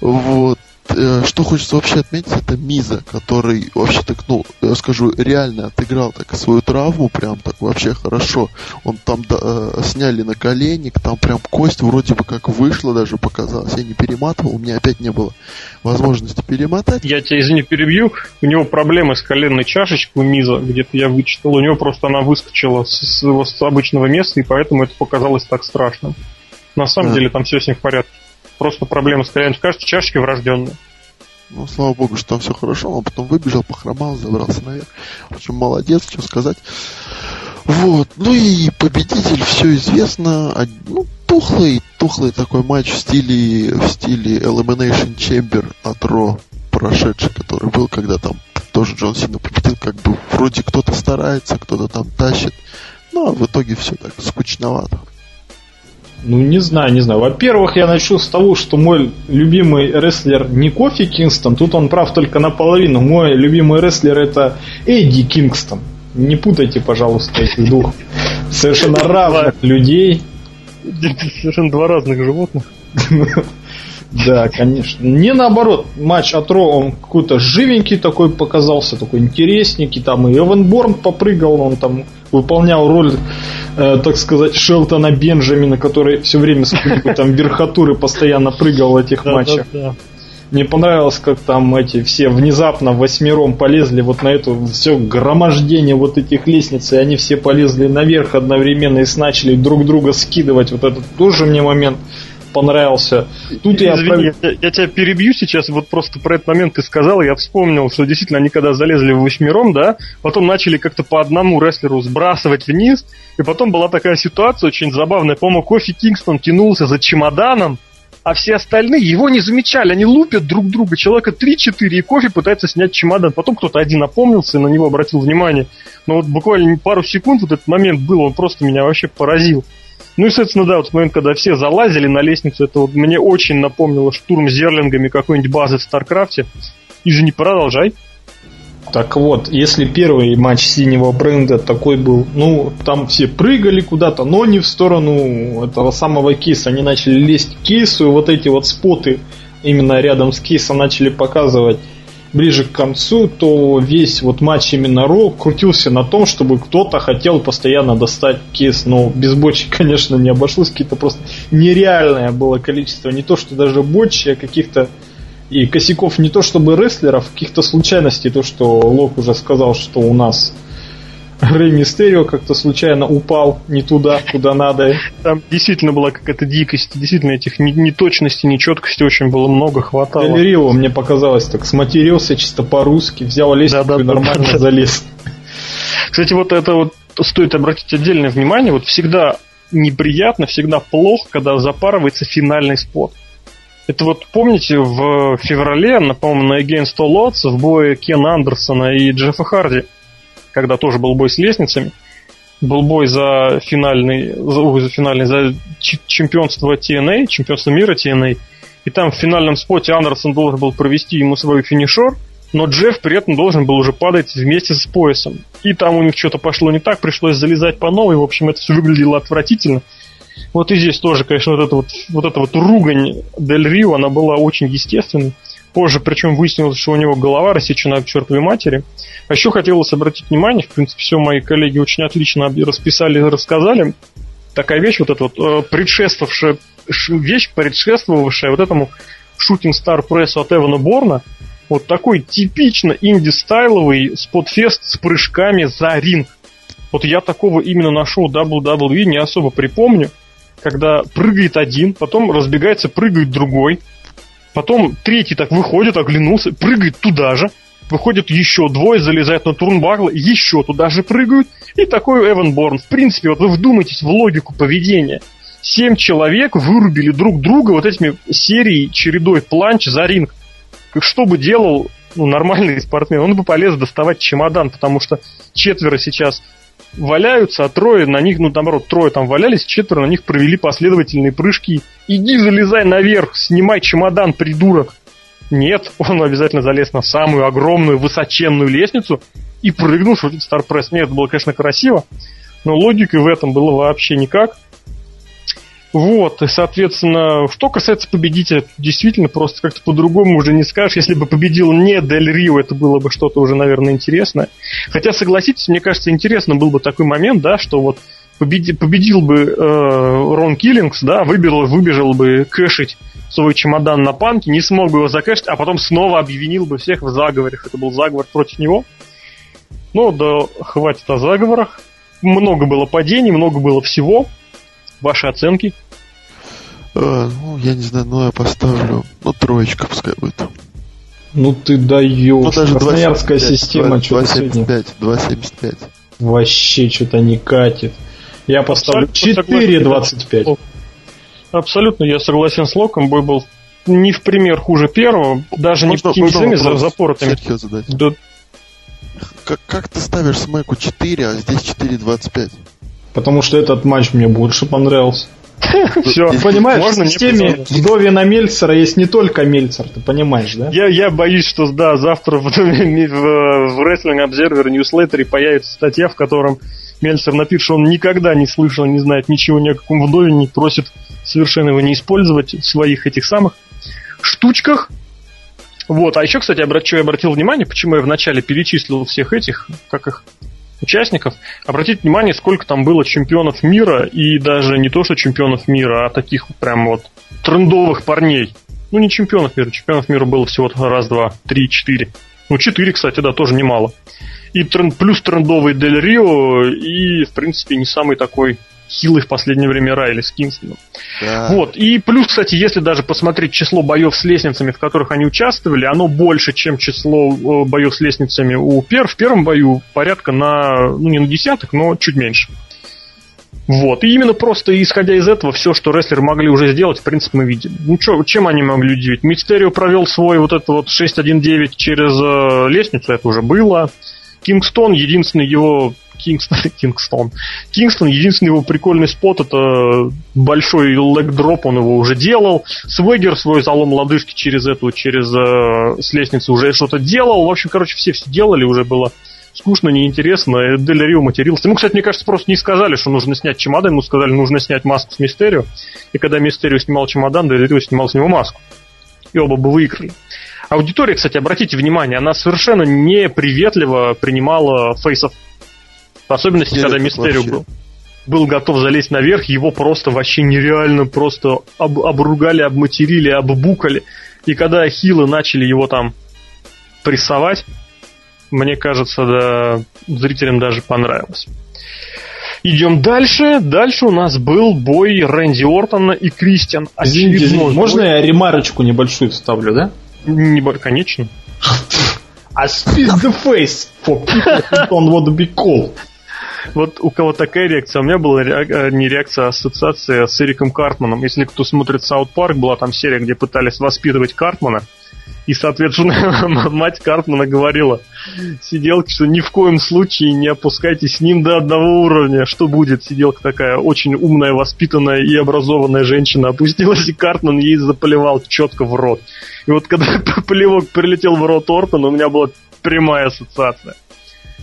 S2: Вот. Э, что хочется вообще отметить, это Миза, который вообще так, ну, я скажу, реально отыграл так свою травму, прям так вообще хорошо. Он там да, э, сняли на коленник, там прям кость вроде бы как вышла даже показалось. Я не перематывал, у меня опять не было возможности перемотать.
S1: Я тебя, извини, перебью. У него проблемы с коленной чашечкой у Миза, где-то я вычитал. У него просто она выскочила с, с, с обычного места, и поэтому это показалось так страшным. На самом а. деле там все с ним в порядке просто проблема с коленом. Кажется, чашечки врожденные.
S2: Ну, слава богу, что там все хорошо. Он потом выбежал, похромал, забрался наверх. В общем, молодец, что сказать. Вот. Ну и победитель, все известно. Ну, тухлый, тухлый такой матч в стиле, в стиле Elimination Chamber от Ро, прошедший, который был, когда там тоже Джон Сина победил, как бы вроде кто-то старается, кто-то там тащит. Ну, а в итоге все так скучновато.
S3: Ну, не знаю, не знаю. Во-первых, я начну с того, что мой любимый рестлер не Кофи Кингстон, тут он прав только наполовину. Мой любимый рестлер это Эдди Кингстон. Не путайте, пожалуйста, этих двух совершенно разных людей.
S1: Совершенно два разных животных.
S3: Да, конечно. Не наоборот, матч от Ро, он какой-то живенький такой показался, такой интересненький. Там и Эван Борн попрыгал, он там выполнял роль, э, так сказать, Шелтона Бенджамина, который все время с какой-то там верхотуры постоянно прыгал в этих матчах. Мне понравилось, как там эти все внезапно восьмером полезли вот на эту все громождение вот этих лестниц, и они все полезли наверх одновременно и начали друг друга скидывать. Вот этот тоже мне момент понравился.
S1: Тут я, Извини, я, я тебя перебью сейчас, вот просто про этот момент ты сказал, я вспомнил, что действительно они когда залезли в восьмером, да, потом начали как-то по одному рестлеру сбрасывать вниз, и потом была такая ситуация очень забавная, по-моему, Кофи Кингстон тянулся за чемоданом, а все остальные его не замечали. Они лупят друг друга. Человека 3-4 и кофе пытается снять чемодан. Потом кто-то один опомнился и на него обратил внимание. Но вот буквально пару секунд вот этот момент был, он просто меня вообще поразил. Ну и, соответственно, да, вот момент, когда все залазили на лестницу, это вот мне очень напомнило штурм zergling ами какой-нибудь базы в StarCraft е. Извини, продолжай.
S3: Так вот, если первый матч синего бренда такой был, ну, там все прыгали куда-то, но не в сторону этого самого кейса. Они начали лезть к кейсу, и вот эти вот spot ы именно рядом с кейсом начали показывать ближе к концу, то весь вот матч именно Raw крутился на том, чтобы кто-то хотел постоянно достать кейс. Но без бочек, конечно, не обошлось. Какие-то просто нереальное было количество. Не то, что даже бочи, а каких-то и косяков не то чтобы рестлеров, каких-то случайностей, то, что Лок уже сказал, что у нас Рэй Мистерио как-то случайно упал не туда, куда надо.
S1: Там действительно была какая-то дикость, действительно этих неточностей, нечеткости очень было много, хватало.
S3: Эль Рио, мне показалось, так сматерился чисто по-русски, взял лестницу да, да, и нормально да, да. залез.
S1: Кстати, вот это вот стоит обратить отдельное внимание, вот всегда неприятно, всегда плохо, когда запарывается финальный спот. Это вот помните в феврале, по-моему, на Against All Odds в бое Кена Андерсона и Джеффа Харди, когда тоже был бой с лестницами, был бой за финальный, за, за финальный, за чемпионство TNA, чемпионство мира TNA, и там в финальном споте Андерсон должен был провести ему свой финишер, но Джефф при этом должен был уже падать вместе с поясом. И там у них что-то пошло не так, пришлось залезать по новой, в общем, это все выглядело отвратительно. Вот и здесь тоже, конечно, вот эта вот, вот эта вот ругань Дель Рио, она была очень естественной. Позже, причем выяснилось, что у него голова рассечена к чертовой матери. А еще хотелось обратить внимание, в принципе, все мои коллеги очень отлично расписали и рассказали. Такая вещь, вот эта вот э, предшествовавшая, вещь, предшествовавшая вот этому шутинг стар прессу от Эвана Борна, вот такой типично инди-стайловый спотфест с прыжками за ринг. Вот я такого именно на шоу WWE не особо припомню когда прыгает один, потом разбегается, прыгает другой, потом третий так выходит, оглянулся, прыгает туда же, выходит еще двое, залезают на турнбагл, еще туда же прыгают, и такой Эван Борн. В принципе, вот вы вдумайтесь в логику поведения. Семь человек вырубили друг друга вот этими серией, чередой планч за ринг. Что бы делал ну, нормальный спортсмен? Он бы полез доставать чемодан, потому что четверо сейчас валяются, а трое на них, ну, наоборот, трое там валялись, четверо на них провели последовательные прыжки. Иди залезай наверх, снимай чемодан, придурок. Нет, он обязательно залез на самую огромную высоченную лестницу и прыгнул, шутит Старпресс. Нет, это было, конечно, красиво, но логики в этом было вообще никак. Вот, и, соответственно, что касается победителя, действительно, просто как-то по-другому уже не скажешь. Если бы победил не Дель Рио, это было бы что-то уже, наверное, интересное. Хотя, согласитесь, мне кажется, интересно был бы такой момент, да, что вот победи, победил бы э, Рон Киллингс, да, выбежал, выбежал бы кэшить свой чемодан на панке, не смог бы его закэшить, а потом снова объединил бы всех в заговорах. Это был заговор против него. Ну, да, хватит о заговорах. Много было падений, много было всего. Ваши оценки?
S2: А, ну, я не знаю, но я поставлю, ну, троечка пускай будет.
S3: Ну ты даешь. Ну, даже Красноярская 2, система,
S2: 2,75, 2,75.
S3: Вообще что-то не катит. Я поставлю 4,25.
S1: Абсолютно, я согласен с Локом. Бой был не в пример хуже первого, даже можно, не такими за запоротыми.
S2: Да. Как, как ты ставишь смеку 4, а здесь 4,25?
S3: Потому что этот матч мне больше понравился. Все, понимаешь, Можно в системе Довина Мельцера есть не только Мельцер, ты понимаешь, да?
S1: Я, я боюсь, что да, завтра в, в, в Wrestling Observer Newsletter появится статья, в котором Мельцер напишет, что он никогда не слышал, не знает ничего ни о каком Вдовине, просит совершенно его не использовать в своих этих самых штучках. Вот, а еще, кстати, что я обратил внимание, почему я вначале перечислил всех этих, как их, участников, обратите внимание, сколько там было чемпионов мира, и даже не то, что чемпионов мира, а таких прям вот трендовых парней. Ну, не чемпионов мира, чемпионов мира было всего раз, два, три, четыре. Ну, четыре, кстати, да, тоже немало. И тренд, плюс трендовый Дель Рио, и, в принципе, не самый такой хилый в последнее время Райли с Кингстоном. Да. Вот. И плюс, кстати, если даже посмотреть число боев с лестницами, в которых они участвовали, оно больше, чем число э, боев с лестницами у пер. В первом бою порядка на, ну не на десятых, но чуть меньше. Вот. И именно просто исходя из этого, все, что рестлеры могли уже сделать, в принципе, мы видели. Ну, чё, чем они могли удивить? Мистерио провел свой вот это вот 6.1.9 через э, лестницу, это уже было. Кингстон, единственный его Кингстон, Кингстон. Кингстон, единственный его прикольный спот, это большой лэг-дроп, он его уже делал. Свегер свой залом лодыжки через эту, через э, с лестницы уже что-то делал. В общем, короче, все все делали, уже было скучно, неинтересно. Дель Рио матерился. Ему, кстати, мне кажется, просто не сказали, что нужно снять чемодан, ему сказали, нужно снять маску с Мистерио. И когда Мистерио снимал чемодан, Дель Рио снимал с него маску. И оба бы выиграли. Аудитория, кстати, обратите внимание, она совершенно неприветливо принимала фейсов. В особенности, когда Мистерио был, был готов залезть наверх, его просто вообще нереально просто об, обругали, обматерили, оббукали. И когда хилы начали его там прессовать, мне кажется, да, зрителям даже понравилось. Идем дальше. Дальше у нас был бой Рэнди Ортона и Кристиан.
S3: Извините, извините, можно я ремарочку небольшую вставлю, да?
S1: Не, конечно.
S3: I spit the face for people who don't want to be cool.
S1: Вот у кого такая реакция, у меня была реак... не реакция, а ассоциация с Эриком Картманом. Если кто смотрит Саут Парк, была там серия, где пытались воспитывать Картмана. И, соответственно, мать Картмана говорила сиделке, что ни в коем случае не опускайтесь с ним до одного уровня. Что будет? Сиделка такая очень умная, воспитанная и образованная женщина опустилась, и Картман ей заполивал четко в рот. И вот когда полевок прилетел в рот Ортона, у меня была прямая ассоциация.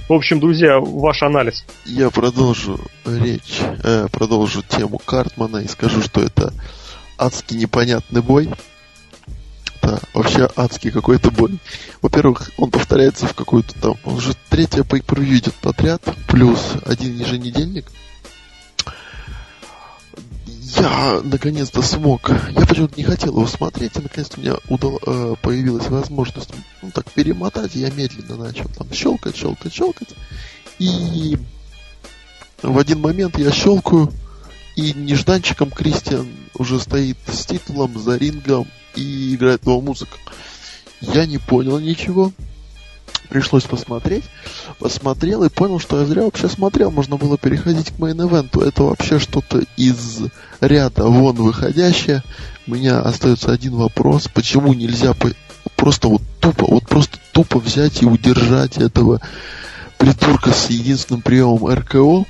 S1: В общем, друзья, ваш анализ.
S2: Я продолжу речь, э, продолжу тему Картмана и скажу, что это адски непонятный бой это вообще адский какой-то бой. Во-первых, он повторяется в какую-то там, уже третья per идет подряд, плюс один еженедельник. Я наконец-то смог. Я почему-то не хотел его смотреть, и наконец-то у меня удал, э, появилась возможность ну, так перемотать. Я медленно начал там щелкать, щелкать, щелкать. И в один момент я щелкаю, и нежданчиком Кристиан уже стоит с титулом за рингом и играет его музыка. Я не понял ничего. Пришлось посмотреть. Посмотрел и понял, что я зря вообще смотрел. Можно было переходить к мейн-эвенту. Это вообще что-то из ряда вон выходящее. У меня остается один вопрос. Почему нельзя по... просто вот тупо, вот просто тупо взять и удержать этого придурка с единственным приемом РКО?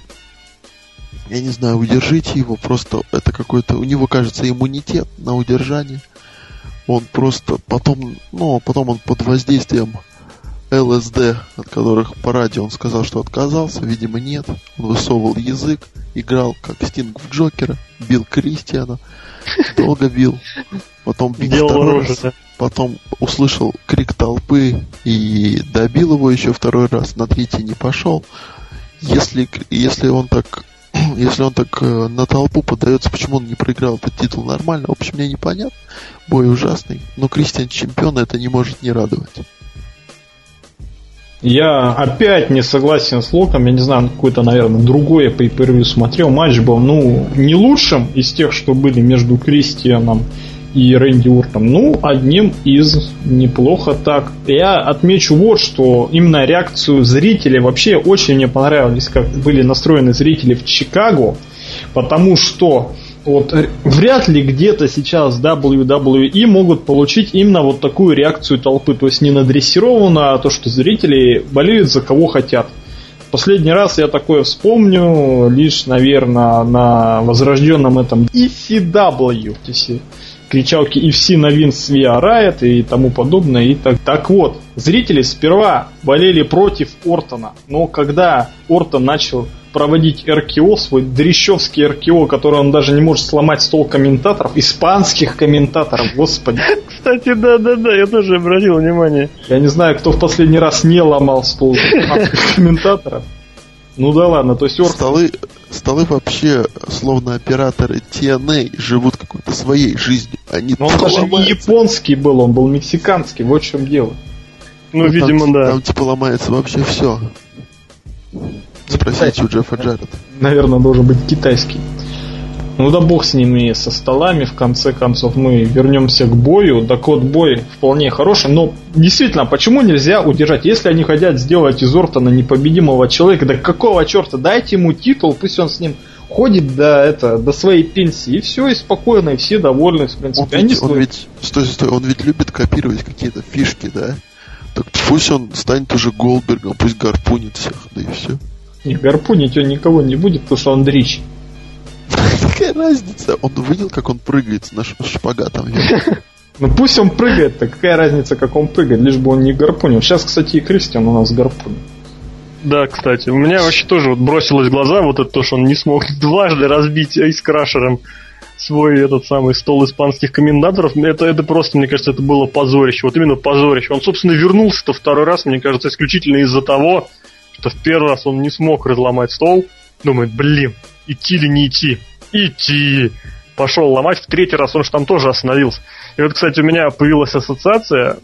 S2: Я не знаю, удержите его, просто это какой-то, у него кажется иммунитет на удержание он просто потом, ну, потом он под воздействием ЛСД, от которых по радио он сказал, что отказался, видимо нет. Он высовывал язык, играл как Стинг в Джокера, бил Кристиана, долго бил, потом бил второй раз, потом услышал крик толпы и добил его еще второй раз, на третий не пошел. Если, если он так если он так э, на толпу подается, почему он не проиграл этот титул нормально, в общем, мне непонятно. Бой ужасный, но Кристиан чемпион это не может не радовать.
S3: Я опять не согласен с Локом, я не знаю, какой-то, наверное, другой по per смотрел. Матч был, ну, не лучшим из тех, что были между Кристианом и Рэнди Уортом. Ну, одним из неплохо так. Я отмечу вот, что именно реакцию зрителей вообще очень мне понравились, как были настроены зрители в Чикаго, потому что вот вряд ли где-то сейчас WWE могут получить именно вот такую реакцию толпы, то есть не надрессированную, а то, что зрители болеют за кого хотят. Последний раз я такое вспомню лишь, наверное, на возрожденном этом ECW, кричалки FC на Винс Виа Riot и тому подобное. И так. так вот, зрители сперва болели против Ортона, но когда Ортон начал проводить РКО, свой дрещевский РКО, который он даже не может сломать стол комментаторов, испанских комментаторов, господи.
S1: Кстати, да-да-да, я тоже обратил внимание.
S3: Я не знаю, кто в последний раз не ломал стол комментаторов. Ну да ладно, то есть
S2: Орк... Столы, столы вообще, словно операторы TNA, живут какой-то своей жизнью. Они
S3: Но он даже не японский был, он был мексиканский, вот в чем дело.
S2: Ну, ну видимо, там, да. Там типа ломается вообще все. Спросите у Джеффа Джаред.
S3: Наверное, должен быть китайский. Ну да бог с ними, со столами, в конце концов мы вернемся к бою. Да код бой вполне хороший, но действительно, почему нельзя удержать? Если они хотят сделать из Ортона непобедимого человека, да какого черта? Дайте ему титул, пусть он с ним ходит до, это, до своей пенсии, и все, и спокойно, и все довольны, в принципе.
S2: Он,
S3: Они
S2: ведь, он ведь, стой, стой, он ведь любит копировать какие-то фишки, да? Так пусть он станет уже Голдбергом, пусть гарпунит всех, да и все.
S3: Не, гарпунить он никого не будет, потому что он дрищ.
S2: Какая разница? Он видел, как он прыгает с нашим шпагатом?
S3: Ну пусть он прыгает, так какая разница, как он прыгает, лишь бы он не гарпунил. Сейчас, кстати, и Кристиан у нас гарпунит.
S1: Да, кстати, у меня вообще тоже вот бросилось в глаза вот это то, что он не смог дважды разбить айскрашером свой этот самый стол испанских комендаторов. Это, это просто, мне кажется, это было позорище. Вот именно позорище. Он, собственно, вернулся-то второй раз, мне кажется, исключительно из-за того, что в первый раз он не смог разломать стол. Думает, блин, идти или не идти? Идти! Пошел ломать. В третий раз он же там тоже остановился. И вот, кстати, у меня появилась ассоциация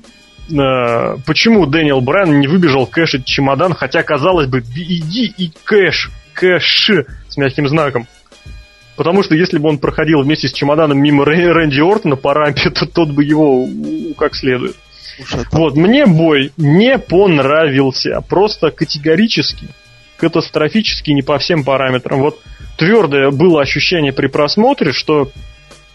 S1: э, почему Дэниел Брайан не выбежал кэшить чемодан, хотя, казалось бы, иди и кэш, кэш с мягким знаком. Потому что если бы он проходил вместе с чемоданом мимо Рэ- Рэнди Ортона по рампе, то тот бы его как следует. Вот, мне бой не понравился. Просто категорически, катастрофически не по всем параметрам. Вот твердое было ощущение при просмотре, что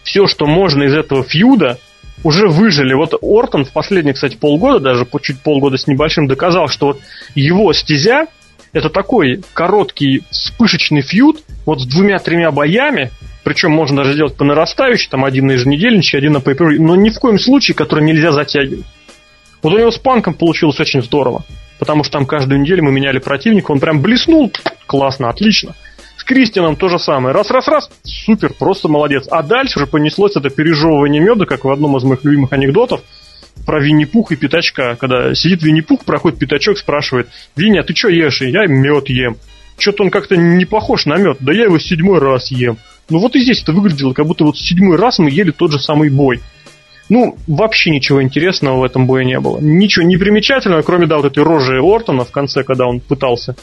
S1: все, что можно из этого фьюда, уже выжили. Вот Ортон в последние, кстати, полгода, даже по чуть полгода с небольшим, доказал, что вот его стезя это такой короткий вспышечный фьюд, вот с двумя-тремя боями, причем можно даже сделать по нарастающей, там один на еженедельничек, один на pay но ни в коем случае, который нельзя затягивать. Вот у него с панком получилось очень здорово. Потому что там каждую неделю мы меняли противника, он прям блеснул, классно, отлично. С Кристианом то же самое. Раз-раз-раз, супер, просто молодец. А дальше уже понеслось это пережевывание меда, как в одном из моих любимых анекдотов про Винни-Пух и Пятачка. Когда сидит Винни-Пух, проходит Пятачок, спрашивает, Винни, а ты что ешь? И я мед ем. Что-то он как-то не похож на мед. Да я его седьмой раз ем. Ну вот и здесь это выглядело, как будто вот седьмой раз мы ели тот же самый бой. Ну, вообще ничего интересного в этом бое не было. Ничего не примечательного, кроме, да, вот этой рожи Ортона в конце, когда он пытался,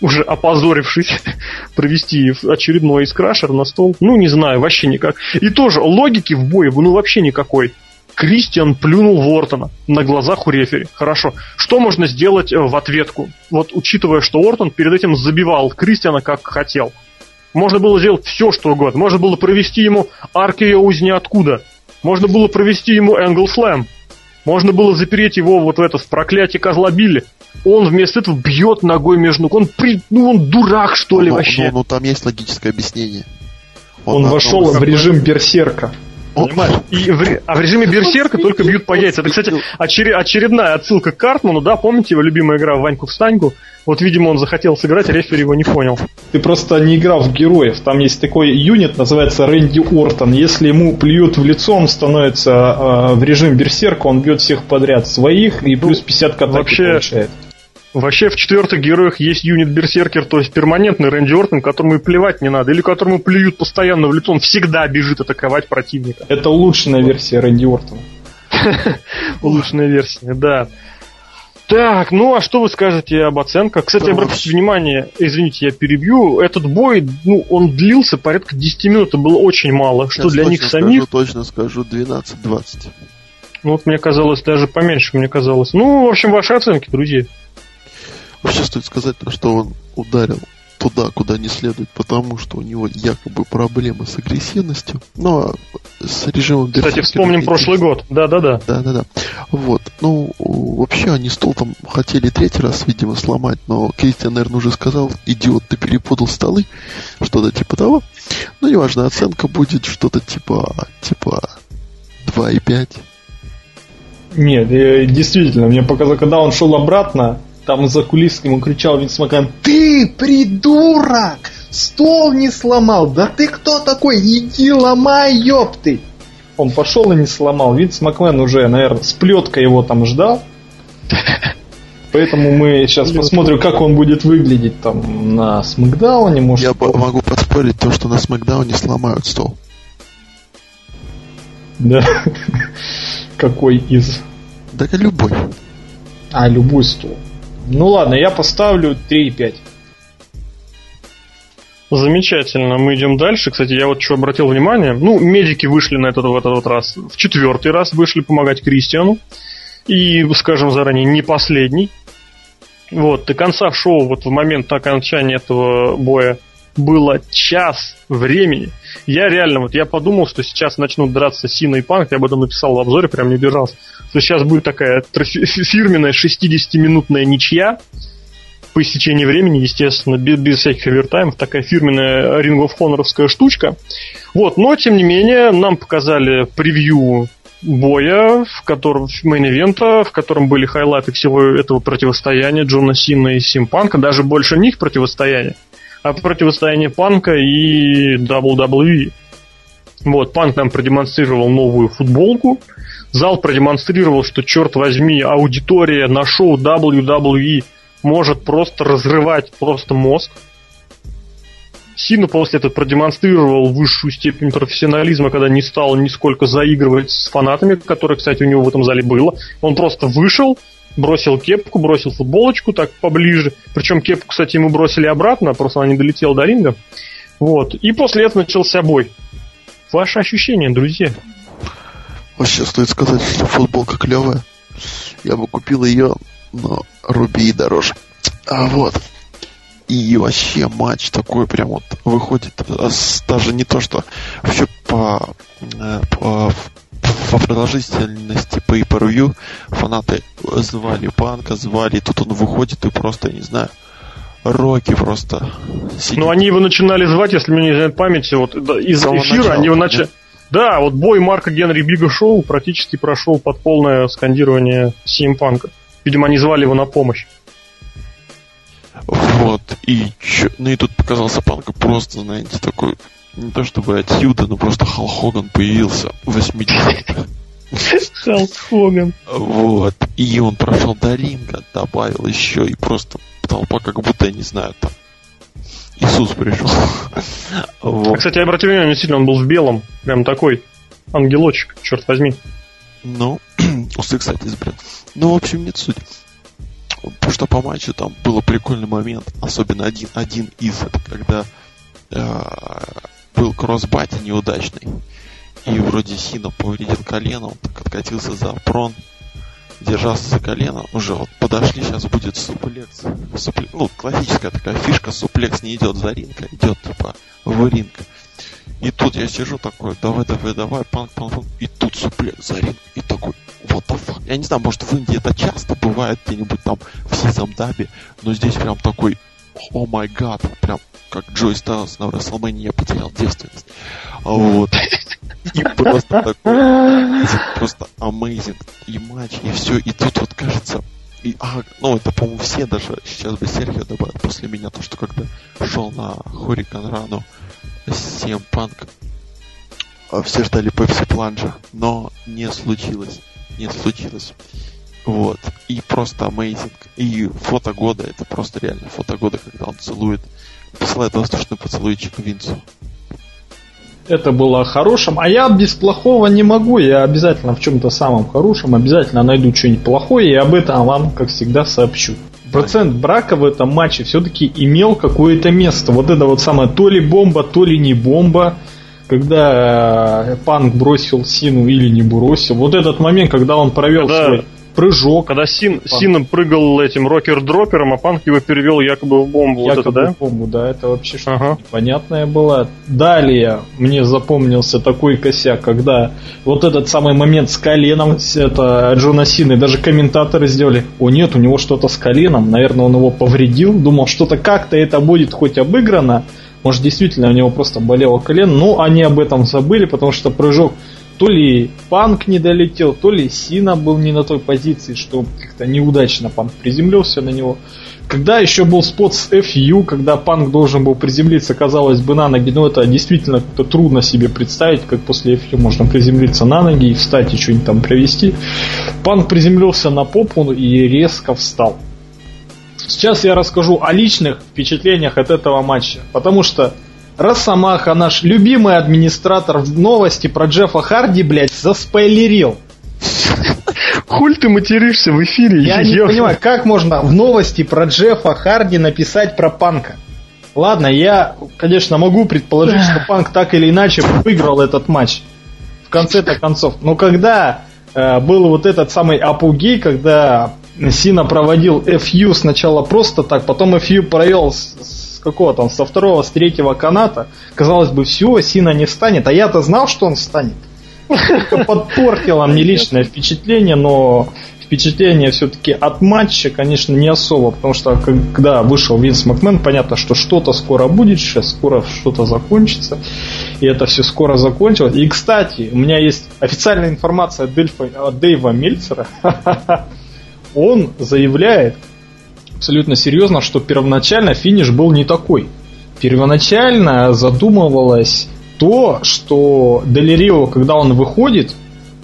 S1: уже опозорившись, провести очередной искрашер на стол. Ну, не знаю, вообще никак. И тоже логики в бое, ну, вообще никакой. Кристиан плюнул в Ортона на глазах у рефери. Хорошо. Что можно сделать э, в ответку? Вот учитывая, что Ортон перед этим забивал Кристиана как хотел. Можно было сделать все, что угодно. Можно было провести ему аркео из ниоткуда. Можно было провести ему Энгл Слэм. Можно было запереть его вот в это в проклятие козла Билли. Он вместо этого бьет ногой между ног. Он при... Ну он дурак, что ли,
S2: ну,
S1: вообще.
S2: Ну, ну, там есть логическое объяснение.
S3: Он,
S2: на-
S3: вошел
S2: он-
S3: в режим берсерка.
S2: Он-
S1: Понимаешь? И в а в режиме берсерка только бьют по яйцам. Это, кстати, очере- очередная отсылка к Картману, да, помните его любимая игра в Ваньку Встаньку? Вот, видимо, он захотел сыграть, а рефери его не понял.
S3: Ты просто не играл в героев. Там есть такой юнит, называется Рэнди Ортон. Если ему плюют в лицо, он становится э, в режим берсерка, он бьет всех подряд своих и плюс 50 к атаке
S1: вообще-
S3: получает.
S1: Вообще в четвертых героях есть юнит Берсеркер, то есть перманентный Рэнди Ортон, которому и плевать не надо, или которому плюют постоянно в лицо, он всегда бежит атаковать противника.
S3: Это улучшенная версия Рэнди Ортона.
S1: Улучшенная версия, да. Так, ну а что вы скажете об оценках? Кстати, обратите
S2: вообще.
S1: внимание, извините, я перебью, этот бой, ну, он длился порядка 10 минут, это было очень мало, что
S2: Сейчас
S1: для них
S2: скажу,
S1: самих,
S2: точно скажу, 12-20.
S1: ну, вот мне казалось, даже поменьше мне казалось. Ну, в общем, ваши оценки, друзья.
S2: Вообще стоит сказать, что он ударил туда, куда не следует, потому что у него якобы проблемы с агрессивностью. Ну, а с режимом
S1: Кстати, вспомним прошлый год. Да-да-да.
S2: Да, да, да. Вот. Ну, вообще они стол там хотели третий раз, видимо, сломать, но Кристиан, наверное, уже сказал, идиот, ты перепутал столы, что-то типа того. Ну, неважно, оценка будет что-то типа, типа 2,5.
S3: Нет, действительно, мне показалось, когда он шел обратно, там за кулисами ему кричал Винс Макмен, Ты придурок! Стол не сломал! Да ты кто такой? Иди ломай, ёпты! Он пошел и не сломал. Винс Макмен уже, наверное, с плеткой его там ждал. Поэтому мы сейчас посмотрим, как он будет выглядеть там на Смакдауне, может.
S2: Я по- могу поспорить то, что на Смакдауне сломают стол.
S3: Да. Какой из?
S2: Да любой.
S3: А, любой стол. Ну ладно, я поставлю 3,5.
S1: Замечательно, мы идем дальше. Кстати, я вот что обратил внимание. Ну, медики вышли на этот, в этот вот раз. В четвертый раз вышли помогать Кристиану. И, скажем заранее, не последний. Вот, до конца шоу, вот в момент окончания этого боя, было час времени. Я реально, вот я подумал, что сейчас начнут драться Сина и Панк, я об этом написал в обзоре, прям не держался, что сейчас будет такая фирменная 60-минутная ничья, по истечении времени, естественно, без, без всяких овертаймов, такая фирменная Ring of Honor'овская штучка. Вот, но, тем не менее, нам показали превью боя, в котором main event а, в котором были хайлайты всего этого противостояния Джона Сина и CM Панка, даже больше них противостояния, а противостояние Панка и WWE. Вот, Панк нам продемонстрировал новую футболку, зал продемонстрировал, что, черт возьми, аудитория на шоу WWE может просто разрывать просто мозг. Сина после этого продемонстрировал высшую степень профессионализма, когда не стал нисколько заигрывать с фанатами, которые, кстати, у него в этом зале было. Он просто вышел, бросил кепку, бросил футболочку так поближе. Причем кепку, кстати, ему бросили обратно, просто она не долетела до ринга. Вот. И после этого начался бой. Ваши ощущения, друзья?
S2: Вообще стоит сказать, что футболка клевая. Я бы купил ее но руби дороже. А вот. И вообще матч такой прям вот выходит даже не то, что вообще по, э, по, по продолжительности по per фанаты звали Панка, звали, тут он выходит и просто, не знаю, Роки просто
S1: сидит. Ну, они его начинали звать, если мне не знает память, вот из эфира начала, они его начали... Да, вот бой Марка Генри Бига Шоу практически прошел под полное скандирование Симпанка. Видимо, они звали его на помощь.
S2: Вот, и чё, ну и тут показался Панка просто, знаете, такой, не то чтобы отсюда, но просто Хал Хоган появился в 80-х.
S1: Хал Хоган.
S2: Вот, и он прошел до ринга, добавил еще, и просто толпа как будто, я не знаю, там, Иисус пришел.
S1: вот. а, кстати, я обратил внимание, действительно, он был в белом, прям такой ангелочек, черт возьми.
S2: Ну, усы, кстати, избран. Ну, в общем, нет суть. Потому что по матчу там был прикольный момент, особенно один, один из, это когда э, был кроссбати неудачный. И вроде Сина повредил колено, он так откатился за прон, держался за колено, уже вот подошли, сейчас будет суплекс. Супле... Ну, классическая такая фишка, суплекс не идет за ринг, а идет типа в ринг. И тут я сижу такой, давай, давай, давай, панк, панк, панк. И тут суплекс за ринг. И такой, what the fuck. Я не знаю, может в Индии это часто бывает где-нибудь там в Сизамдабе, но здесь прям такой, о май гад, прям как Джой Стайлс на я потерял девственность. А вот. И просто такой, просто amazing. И матч, и все. И тут вот кажется, и, а, ну, это, по-моему, все даже сейчас бы Серхио добавил после меня, то, что когда шел на Хорикан Рану, CM Punk. А все ждали Пепси Планжа, но не случилось. Не случилось. Вот. И просто amazing. И фото года, это просто реально фото года, когда он целует, посылает воздушный поцелуйчик Винцу.
S3: Это было хорошим, а я без плохого не могу, я обязательно в чем-то самом хорошем, обязательно найду что-нибудь плохое и об этом вам, как всегда, сообщу процент брака в этом матче все-таки имел какое-то место. Вот это вот самое то ли бомба, то ли не бомба. Когда э, Панк бросил Сину или не бросил. Вот этот момент, когда он провел когда... свой прыжок.
S1: Когда Син, Син прыгал этим рокер-дропером, а Панк его перевел якобы в бомбу.
S3: Якобы вот
S1: это, да?
S3: в бомбу, да, это вообще что-то ага. непонятное было. Далее мне запомнился такой косяк, когда вот этот самый момент с коленом, это Джона Сины, даже комментаторы сделали, о нет, у него что-то с коленом, наверное, он его повредил, думал, что-то как-то это будет хоть обыграно, может, действительно у него просто болело колено, но они об этом забыли, потому что прыжок то ли Панк не долетел, то ли Сина был не на той позиции, что как-то неудачно Панк приземлился на него. Когда еще был спот с FU, когда Панк должен был приземлиться, казалось бы, на ноги, но это действительно это трудно себе представить, как после FU можно приземлиться на ноги и встать и что-нибудь там провести. Панк приземлился на попу и резко встал. Сейчас я расскажу о личных впечатлениях от этого матча, потому что Росомаха, наш любимый администратор в новости про Джеффа Харди, блядь, заспойлерил.
S1: Хуль ты материшься в эфире?
S3: Я не понимаю, как можно в новости про Джеффа Харди написать про Панка? Ладно, я, конечно, могу предположить, что Панк так или иначе выиграл этот матч. В конце-то концов. Но когда э, был вот этот самый апогей, когда Сина проводил FU сначала просто так, потом FU провел с, какого там, со второго, с третьего каната. Казалось бы, все, Сина не встанет, а я-то знал, что он встанет. Подпортило мне личное впечатление, но впечатление все-таки от матча, конечно, не особо, потому что когда вышел Винс Макмен, понятно, что что-то скоро будет, сейчас скоро что-то закончится, и это все скоро закончилось. И, кстати, у меня есть официальная информация от Дэйва Мельцера. Он заявляет абсолютно серьезно, что первоначально финиш был не такой. Первоначально задумывалось то, что Делерио, когда он выходит,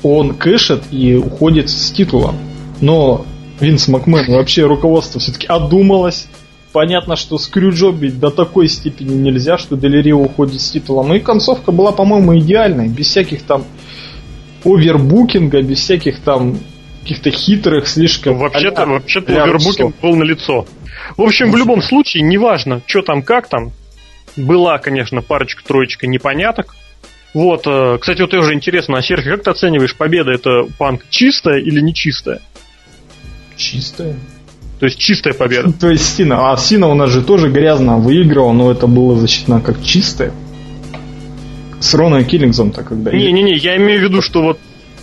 S3: он кэшет и уходит с титулом. Но Винс Макмен вообще руководство все-таки одумалось. Понятно, что скрюджобить до такой степени нельзя, что Делерио уходит с титулом. Ну и концовка была, по-моему, идеальной. Без всяких там овербукинга, без всяких там каких-то хитрых, слишком...
S1: Вообще-то, вообще-то овербукинг был на лицо. В общем, в любом случае, неважно, что там, как там, была, конечно, парочка-троечка непоняток. Вот, э, кстати, вот тоже интересно, а Серхи, как ты оцениваешь, победа это панк чистая или нечистая?
S3: Чистая.
S1: То есть чистая победа.
S3: То есть Сина. А Сина у нас же тоже грязно выигрывал, но это было засчитано как чистая. С Роной Киллингзом-то когда...
S1: Не-не-не, я имею в виду, что вот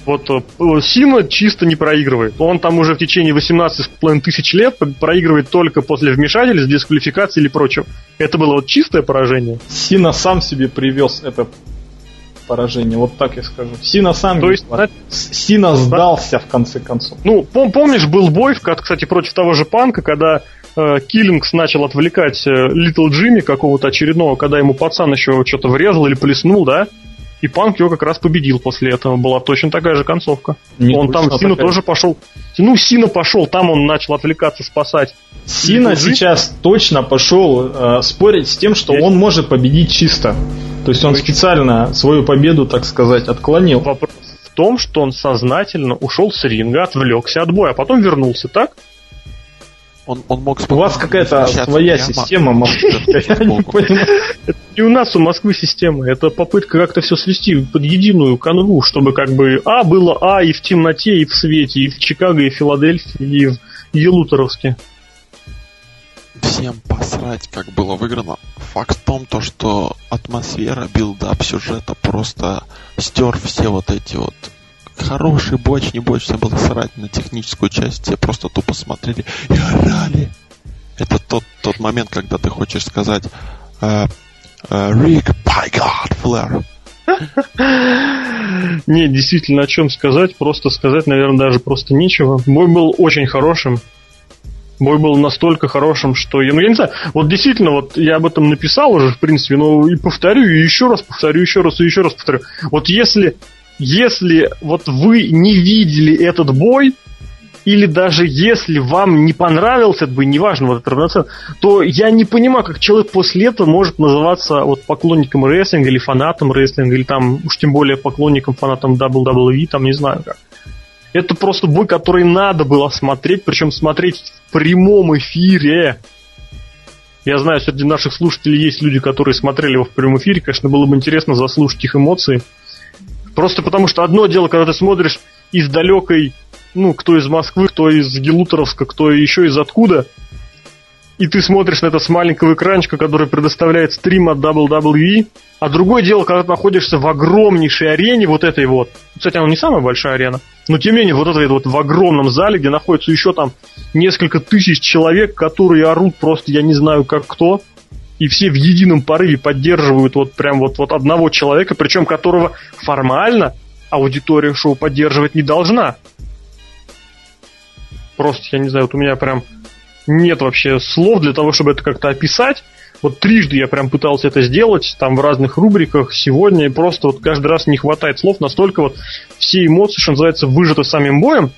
S1: вот э, Сина чисто не проигрывает. Он там уже в течение 18,5 тысяч лет проигрывает только после вмешательств, дисквалификации или прочего. Это было вот чистое поражение.
S3: Сина сам себе привез это поражение, вот так я скажу. Сина сам
S1: То есть,
S3: на... Сина сдался в конце концов.
S1: Ну, пом- помнишь, был бой, кстати, против того же Панка, когда э, Киллингс начал отвлекать э, Литл Джимми какого-то очередного, когда ему пацан еще что-то врезал или плеснул, да? И Панк его как раз победил после этого. Была точно такая же концовка. Не он там такая. тоже пошел. Ну, Сина пошел, там он начал отвлекаться, спасать.
S3: Сина сейчас точно пошел э, спорить с тем, что Есть. он может победить чисто. То есть он специально свою победу, так сказать, отклонил.
S1: Вопрос в том, что он сознательно ушел с ринга, отвлекся от боя, а потом вернулся, так?
S3: Он, он мог У вас какая-то своя система,
S1: не у нас у Москвы система, это попытка как-то все свести под единую канву, чтобы как бы А было А и в темноте, и в свете, и в Чикаго, и в Филадельфии, и в Ялуторовске.
S2: Всем посрать, как было выиграно. Факт в том, то, что атмосфера, build-up сюжета просто стер все вот эти вот хороший botch, не botch, всем было срать на техническую часть, все просто тупо смотрели и орали. Это тот, тот момент, когда ты хочешь сказать э, э, Рик, by God, Флэр.
S1: Не, действительно, о чем сказать, просто сказать, наверное, даже просто нечего. Бой был очень хорошим. Бой был настолько хорошим, что я, ну я не знаю, вот действительно, вот я об этом написал уже, в принципе, но и повторю, и еще раз повторю, еще раз и еще раз повторю. Вот если, если вот вы не видели этот бой, или даже если вам не понравился этот бой, неважно, вот это то я не понимаю, как человек после этого может называться вот поклонником рестлинга или фанатом рестлинга, или там уж тем более поклонником, фанатом WWE, там не знаю как. Это просто бой, который надо было смотреть, причем смотреть в прямом эфире. Я знаю, среди наших слушателей есть люди, которые смотрели его в прямом эфире. Конечно, было бы интересно заслушать их эмоции. Просто потому что одно дело, когда ты смотришь из далекой, ну, кто из Москвы, кто из Гелуторовска, кто еще из откуда, и ты смотришь на это с маленького экранчика, который предоставляет стрим от WWE, а другое дело, когда ты находишься в огромнейшей арене, вот этой вот, кстати, она не самая большая арена, но тем не менее, вот этой вот в огромном зале, где находится еще там несколько тысяч человек, которые орут просто я не знаю как кто, и все в едином порыве поддерживают вот прям вот, вот одного человека, причем которого формально аудитория шоу поддерживать не должна. Просто, я не знаю, вот у меня прям нет вообще слов для того, чтобы это как-то описать. Вот трижды я прям пытался это сделать, там в разных рубриках сегодня, и просто вот каждый раз не хватает слов, настолько вот все эмоции, что называется, выжаты самим боем.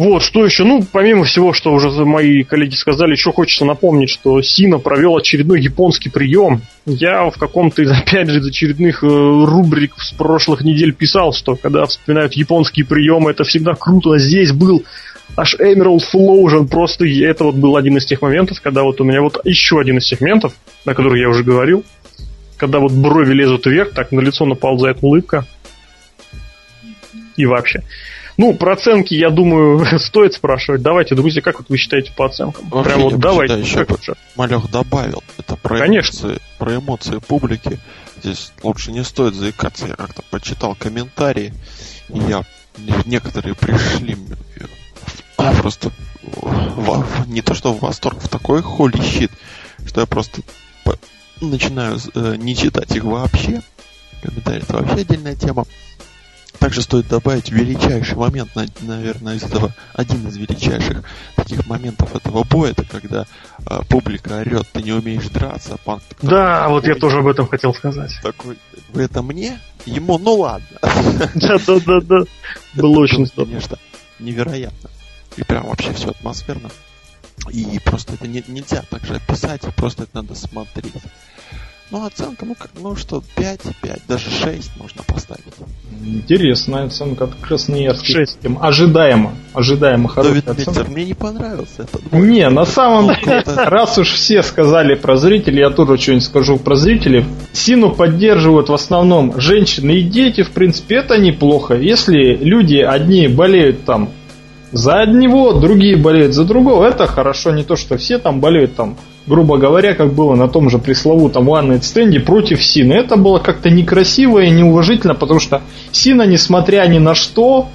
S1: Вот, что еще? Ну, помимо всего, что уже мои коллеги сказали, еще хочется напомнить, что Сина провел очередной японский прием. Я в каком-то, опять же, из очередных э, рубрик с прошлых недель писал, что когда вспоминают японские приемы, это всегда круто. Здесь был аж Emerald Flosion просто, это вот был один из тех моментов, когда вот у меня вот еще один из сегментов, на который я уже говорил, когда вот брови лезут вверх, так на лицо наползает улыбка. И вообще. Ну, про оценки, я думаю, стоит спрашивать. Давайте, друзья, как вот вы считаете по оценкам?
S2: Вообще,
S1: Прям вот давайте.
S2: считаю,
S1: как
S2: еще
S1: это?
S2: Малех добавил. Это про
S1: Конечно.
S2: эмоции, про эмоции публики. Здесь лучше не стоит заикаться. Я как-то почитал комментарии, и я некоторые пришли в- просто в- не то что в восторг, в такой холи щит, что я просто по- начинаю э, не читать их вообще. Комментарии это вообще отдельная тема. Также стоит добавить величайший момент, на- наверное, из этого один из величайших таких моментов этого боя, это когда а, публика орет, ты не умеешь драться, а панк такой,
S1: Да, вот я
S2: «Ой,
S1: тоже об этом хотел сказать.
S2: такой, вы это мне? Ему, ну ладно.
S1: Да, да, да, да. Было очень здорово.
S2: конечно, невероятно. И прям вообще все атмосферно. И просто это не- нельзя так же описать, просто это надо смотреть. Ну, оценка, ну, как, ну что, 5, 5, даже 6 можно поставить.
S3: Интересная оценка от Красноярских.
S1: Шесть.
S3: систем. Ожидаемо. Ожидаемо хорошая
S2: Давид
S3: оценка.
S2: Мельцер, мне не понравился этот бой.
S3: Не, на самом
S2: Ну,
S3: деле, раз уж все сказали про зрителей, я тоже что-нибудь скажу про зрителей. Сину поддерживают в основном женщины и дети, в принципе, это неплохо. Если люди одни болеют там за одного, другие болеют за другого, это хорошо. Не то, что все там болеют там, грубо говоря, как было на том же пресловутом One Night стенде против Сины. Это было как-то некрасиво и неуважительно, потому что Сина, несмотря ни на что,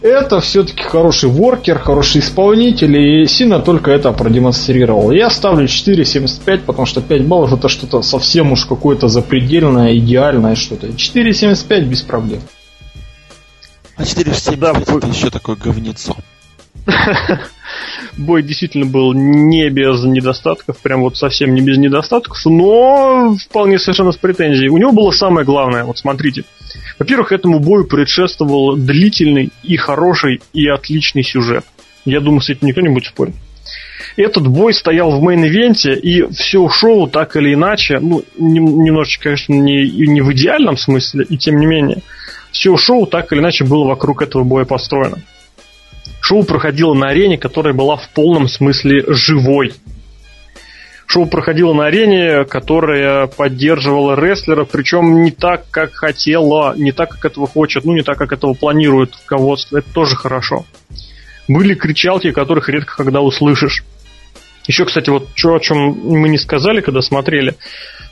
S3: это все-таки хороший воркер, хороший исполнитель, и Сина только это продемонстрировал. Я ставлю 4.75, потому что 5 баллов это что-то совсем уж какое-то запредельное, идеальное что-то. 4.75 без проблем.
S2: А 4,75
S1: Да,
S2: это еще такое говнецо.
S1: Бой действительно был не без недостатков, прям вот совсем не без недостатков, но вполне совершенно с претензией. У него было самое главное, вот смотрите. Во-первых, этому бою предшествовал длительный и хороший и отличный сюжет. Я думаю, с этим никто не будет спорить. Этот бой стоял в main event е, и все шоу так или иначе, ну, нем- немножечко, конечно, не, не в идеальном смысле, и тем не менее, все шоу так или иначе было вокруг этого боя построено. Шоу проходило на арене, которая была в полном смысле живой. Шоу проходило на арене, которая поддерживала рестлера, причем не так, как хотела, не так, как этого хочет, ну не так, как этого планирует руководство. Это тоже хорошо. Были кричалки, которых редко когда услышишь. Еще, кстати, вот что, о чем мы не сказали, когда смотрели.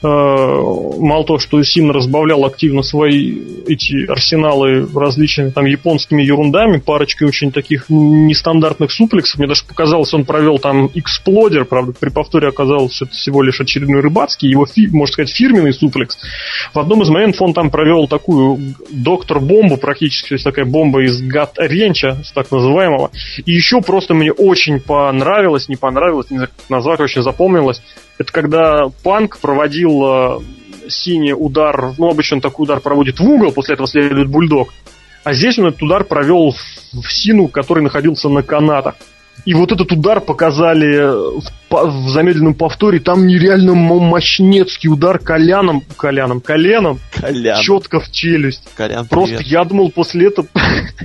S1: Э, мало того, что Син разбавлял активно свои эти арсеналы различными там японскими ерундами, парочкой очень таких нестандартных суплексов. Мне даже показалось, он провел там эксплодер, правда, при повторе оказалось, что это всего лишь очередной рыбацкий, его, можно сказать, фирменный суплекс. В одном из моментов он там провел такую доктор-бомбу, практически, то есть такая бомба из гат-ренча, так называемого. И еще просто мне очень понравилось, не понравилось, не знаю, как назвать, очень запомнилось. Это когда Панк проводил э, синий удар, ну, обычно он такой удар проводит в угол, после этого следует бульдог. А здесь он этот удар провел в, в Сину, который находился на канатах. И вот этот удар показали в, по- в замедленном повторе. Там нереально мощнецкий удар коляном, коляном, коленом,
S2: Колян.
S1: четко в челюсть.
S2: Колян,
S1: Просто я думал, после этого,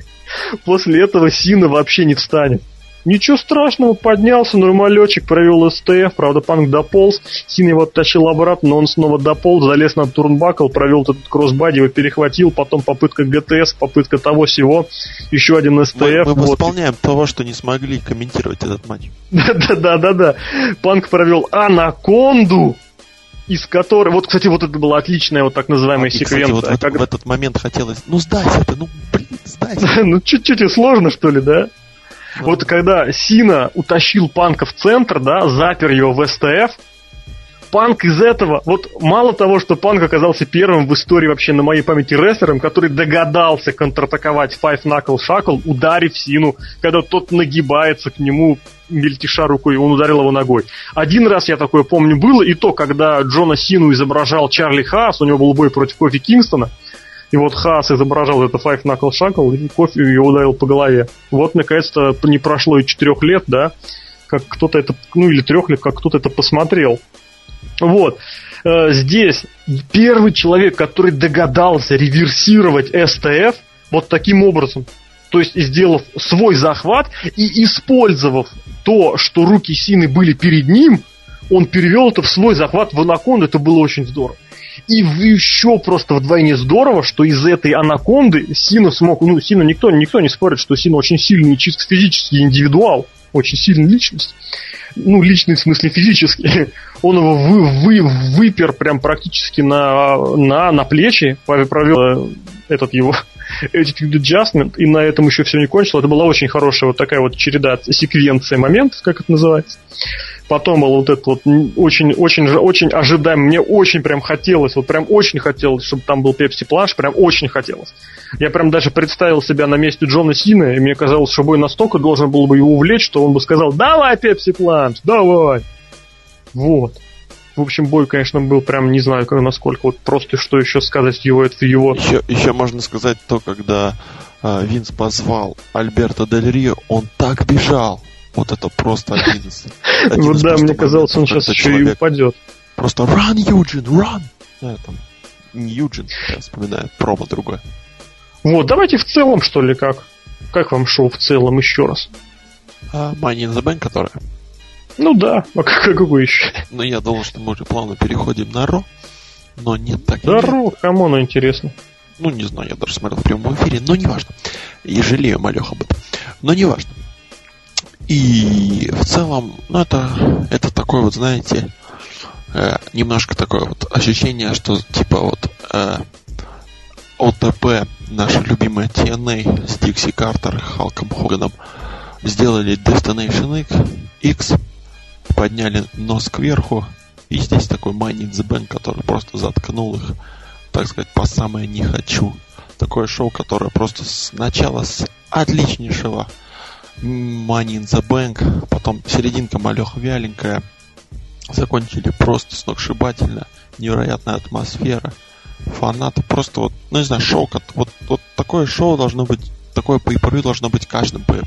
S1: после этого Сина вообще не встанет. Ничего страшного, поднялся, нормалечек, провел СТФ, правда, Панк дополз, Син его оттащил обратно, но он снова дополз, залез на турнбакл, провел этот кроссбади, его перехватил, потом попытка ГТС, попытка того всего, еще один СТФ.
S2: Мы, мы
S1: вот.
S2: восполняем того, что не смогли комментировать этот матч.
S1: Да-да-да-да-да. Панк провел анаконду, из которой... Вот, кстати, вот это была отличная вот так называемая
S2: кстати,
S1: секвенция.
S2: вот в,
S1: когда-
S2: в этот момент хотелось, ну сдайся ты, ну блин, сдайся.
S1: Ну, чуть-чуть и сложно, что ли, да? Вот когда Сина утащил Панка в центр, да, запер его в СТФ, Панк из этого, вот мало того, что Панк оказался первым в истории вообще на моей памяти рестлером, который догадался контратаковать Five Knuckle Shackle, ударив Сину, когда тот нагибается к нему, мельтеша рукой, он ударил его ногой. Один раз я такое помню было, и то, когда Джона Сину изображал Чарли Хаас, у него был бой против Кофи Кингстона, и вот Хаас изображал это Five Knuckle Shackle, и кофе ее ударил по голове. Вот, наконец-то, не прошло и четырех лет, да, как кто-то это, ну или трех лет, как кто-то это посмотрел. Вот. Э, Здесь первый человек, который догадался реверсировать СТФ вот таким образом. То есть, сделав свой захват и использовав то, что руки Сины были перед ним, он перевел это в свой захват в анаконду. Это было очень здорово. И еще просто вдвойне здорово, что из этой анаконды Сина смог... Ну, Сина никто, никто не спорит, что Сина очень сильный чисто физический индивидуал. Очень сильная личность. Ну, личный в смысле физически. Он его вы, вы, выпер прям практически на, на, на плечи, провел э, этот его Attitude Adjustment, и на этом еще все не кончилось. Это была очень хорошая вот такая вот череда, секвенция моментов, как это называется. Потом был вот этот вот очень, очень, очень ожидаемый. Мне очень прям хотелось, вот прям очень хотелось, чтобы там был Пепси Планш, прям очень хотелось. Я прям даже представил себя на месте Джона Сина, и мне казалось, что бой настолько должен был бы его увлечь, что он бы сказал, давай, Пепси Планш, давай. Вот. В общем, бой, конечно, был прям не знаю, как, насколько. Вот просто что еще сказать его, это его...
S2: Еще, еще можно сказать то, когда э, Винс позвал Альберта Дель Рио, он так бежал. Вот это просто один из...
S1: Вот да, мне казалось, он сейчас еще и упадет.
S2: Просто run, Юджин, run! Не Юджин, я вспоминаю, промо другое.
S1: Вот, давайте в целом, что ли, как? Как вам шоу в целом еще раз?
S2: А, Money in the Bank, которая?
S1: Ну да, а какой еще?
S2: Ну я думал, что мы уже плавно переходим на Ро, но нет, так
S1: Да Ро, кому оно интересно?
S2: Ну, не знаю, я даже смотрел в прямом эфире, но неважно. И жалею, Малех, об этом. Но неважно. И в целом, ну это, это такое вот, знаете, э, немножко такое вот ощущение, что типа вот э, ОТП, наша любимая TNA с Дикси Картер и Халком Хоганом сделали Destination X, подняли нос кверху, и здесь такой Money in the Bank, который просто заткнул их, так сказать, по самое не хочу. Такое шоу, которое просто сначала с отличнейшего Money in the Bank, потом серединка малеха вяленькая, закончили просто сногсшибательно, невероятная атмосфера, фанаты, просто вот, ну не знаю, шоу, вот, вот такое шоу должно быть, такое pay должно быть каждым pay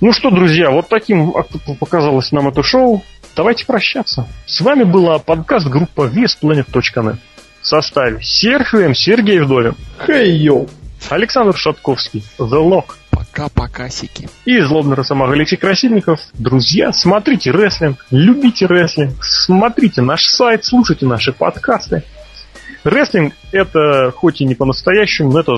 S1: Ну что, друзья, вот таким показалось нам это шоу. Давайте прощаться. С вами была подкаст группа VSPlanet.net в составе Серхием. Сергей Вдовин.
S3: Хей, hey, йоу!
S1: Александр Шатковский, The Lock.
S2: Пока-пока, сики.
S1: И злобный росомах Алексей Красильников. Друзья, смотрите рестлинг, любите рестлинг, смотрите наш сайт, слушайте наши подкасты. Рестлинг это хоть и не по-настоящему, но это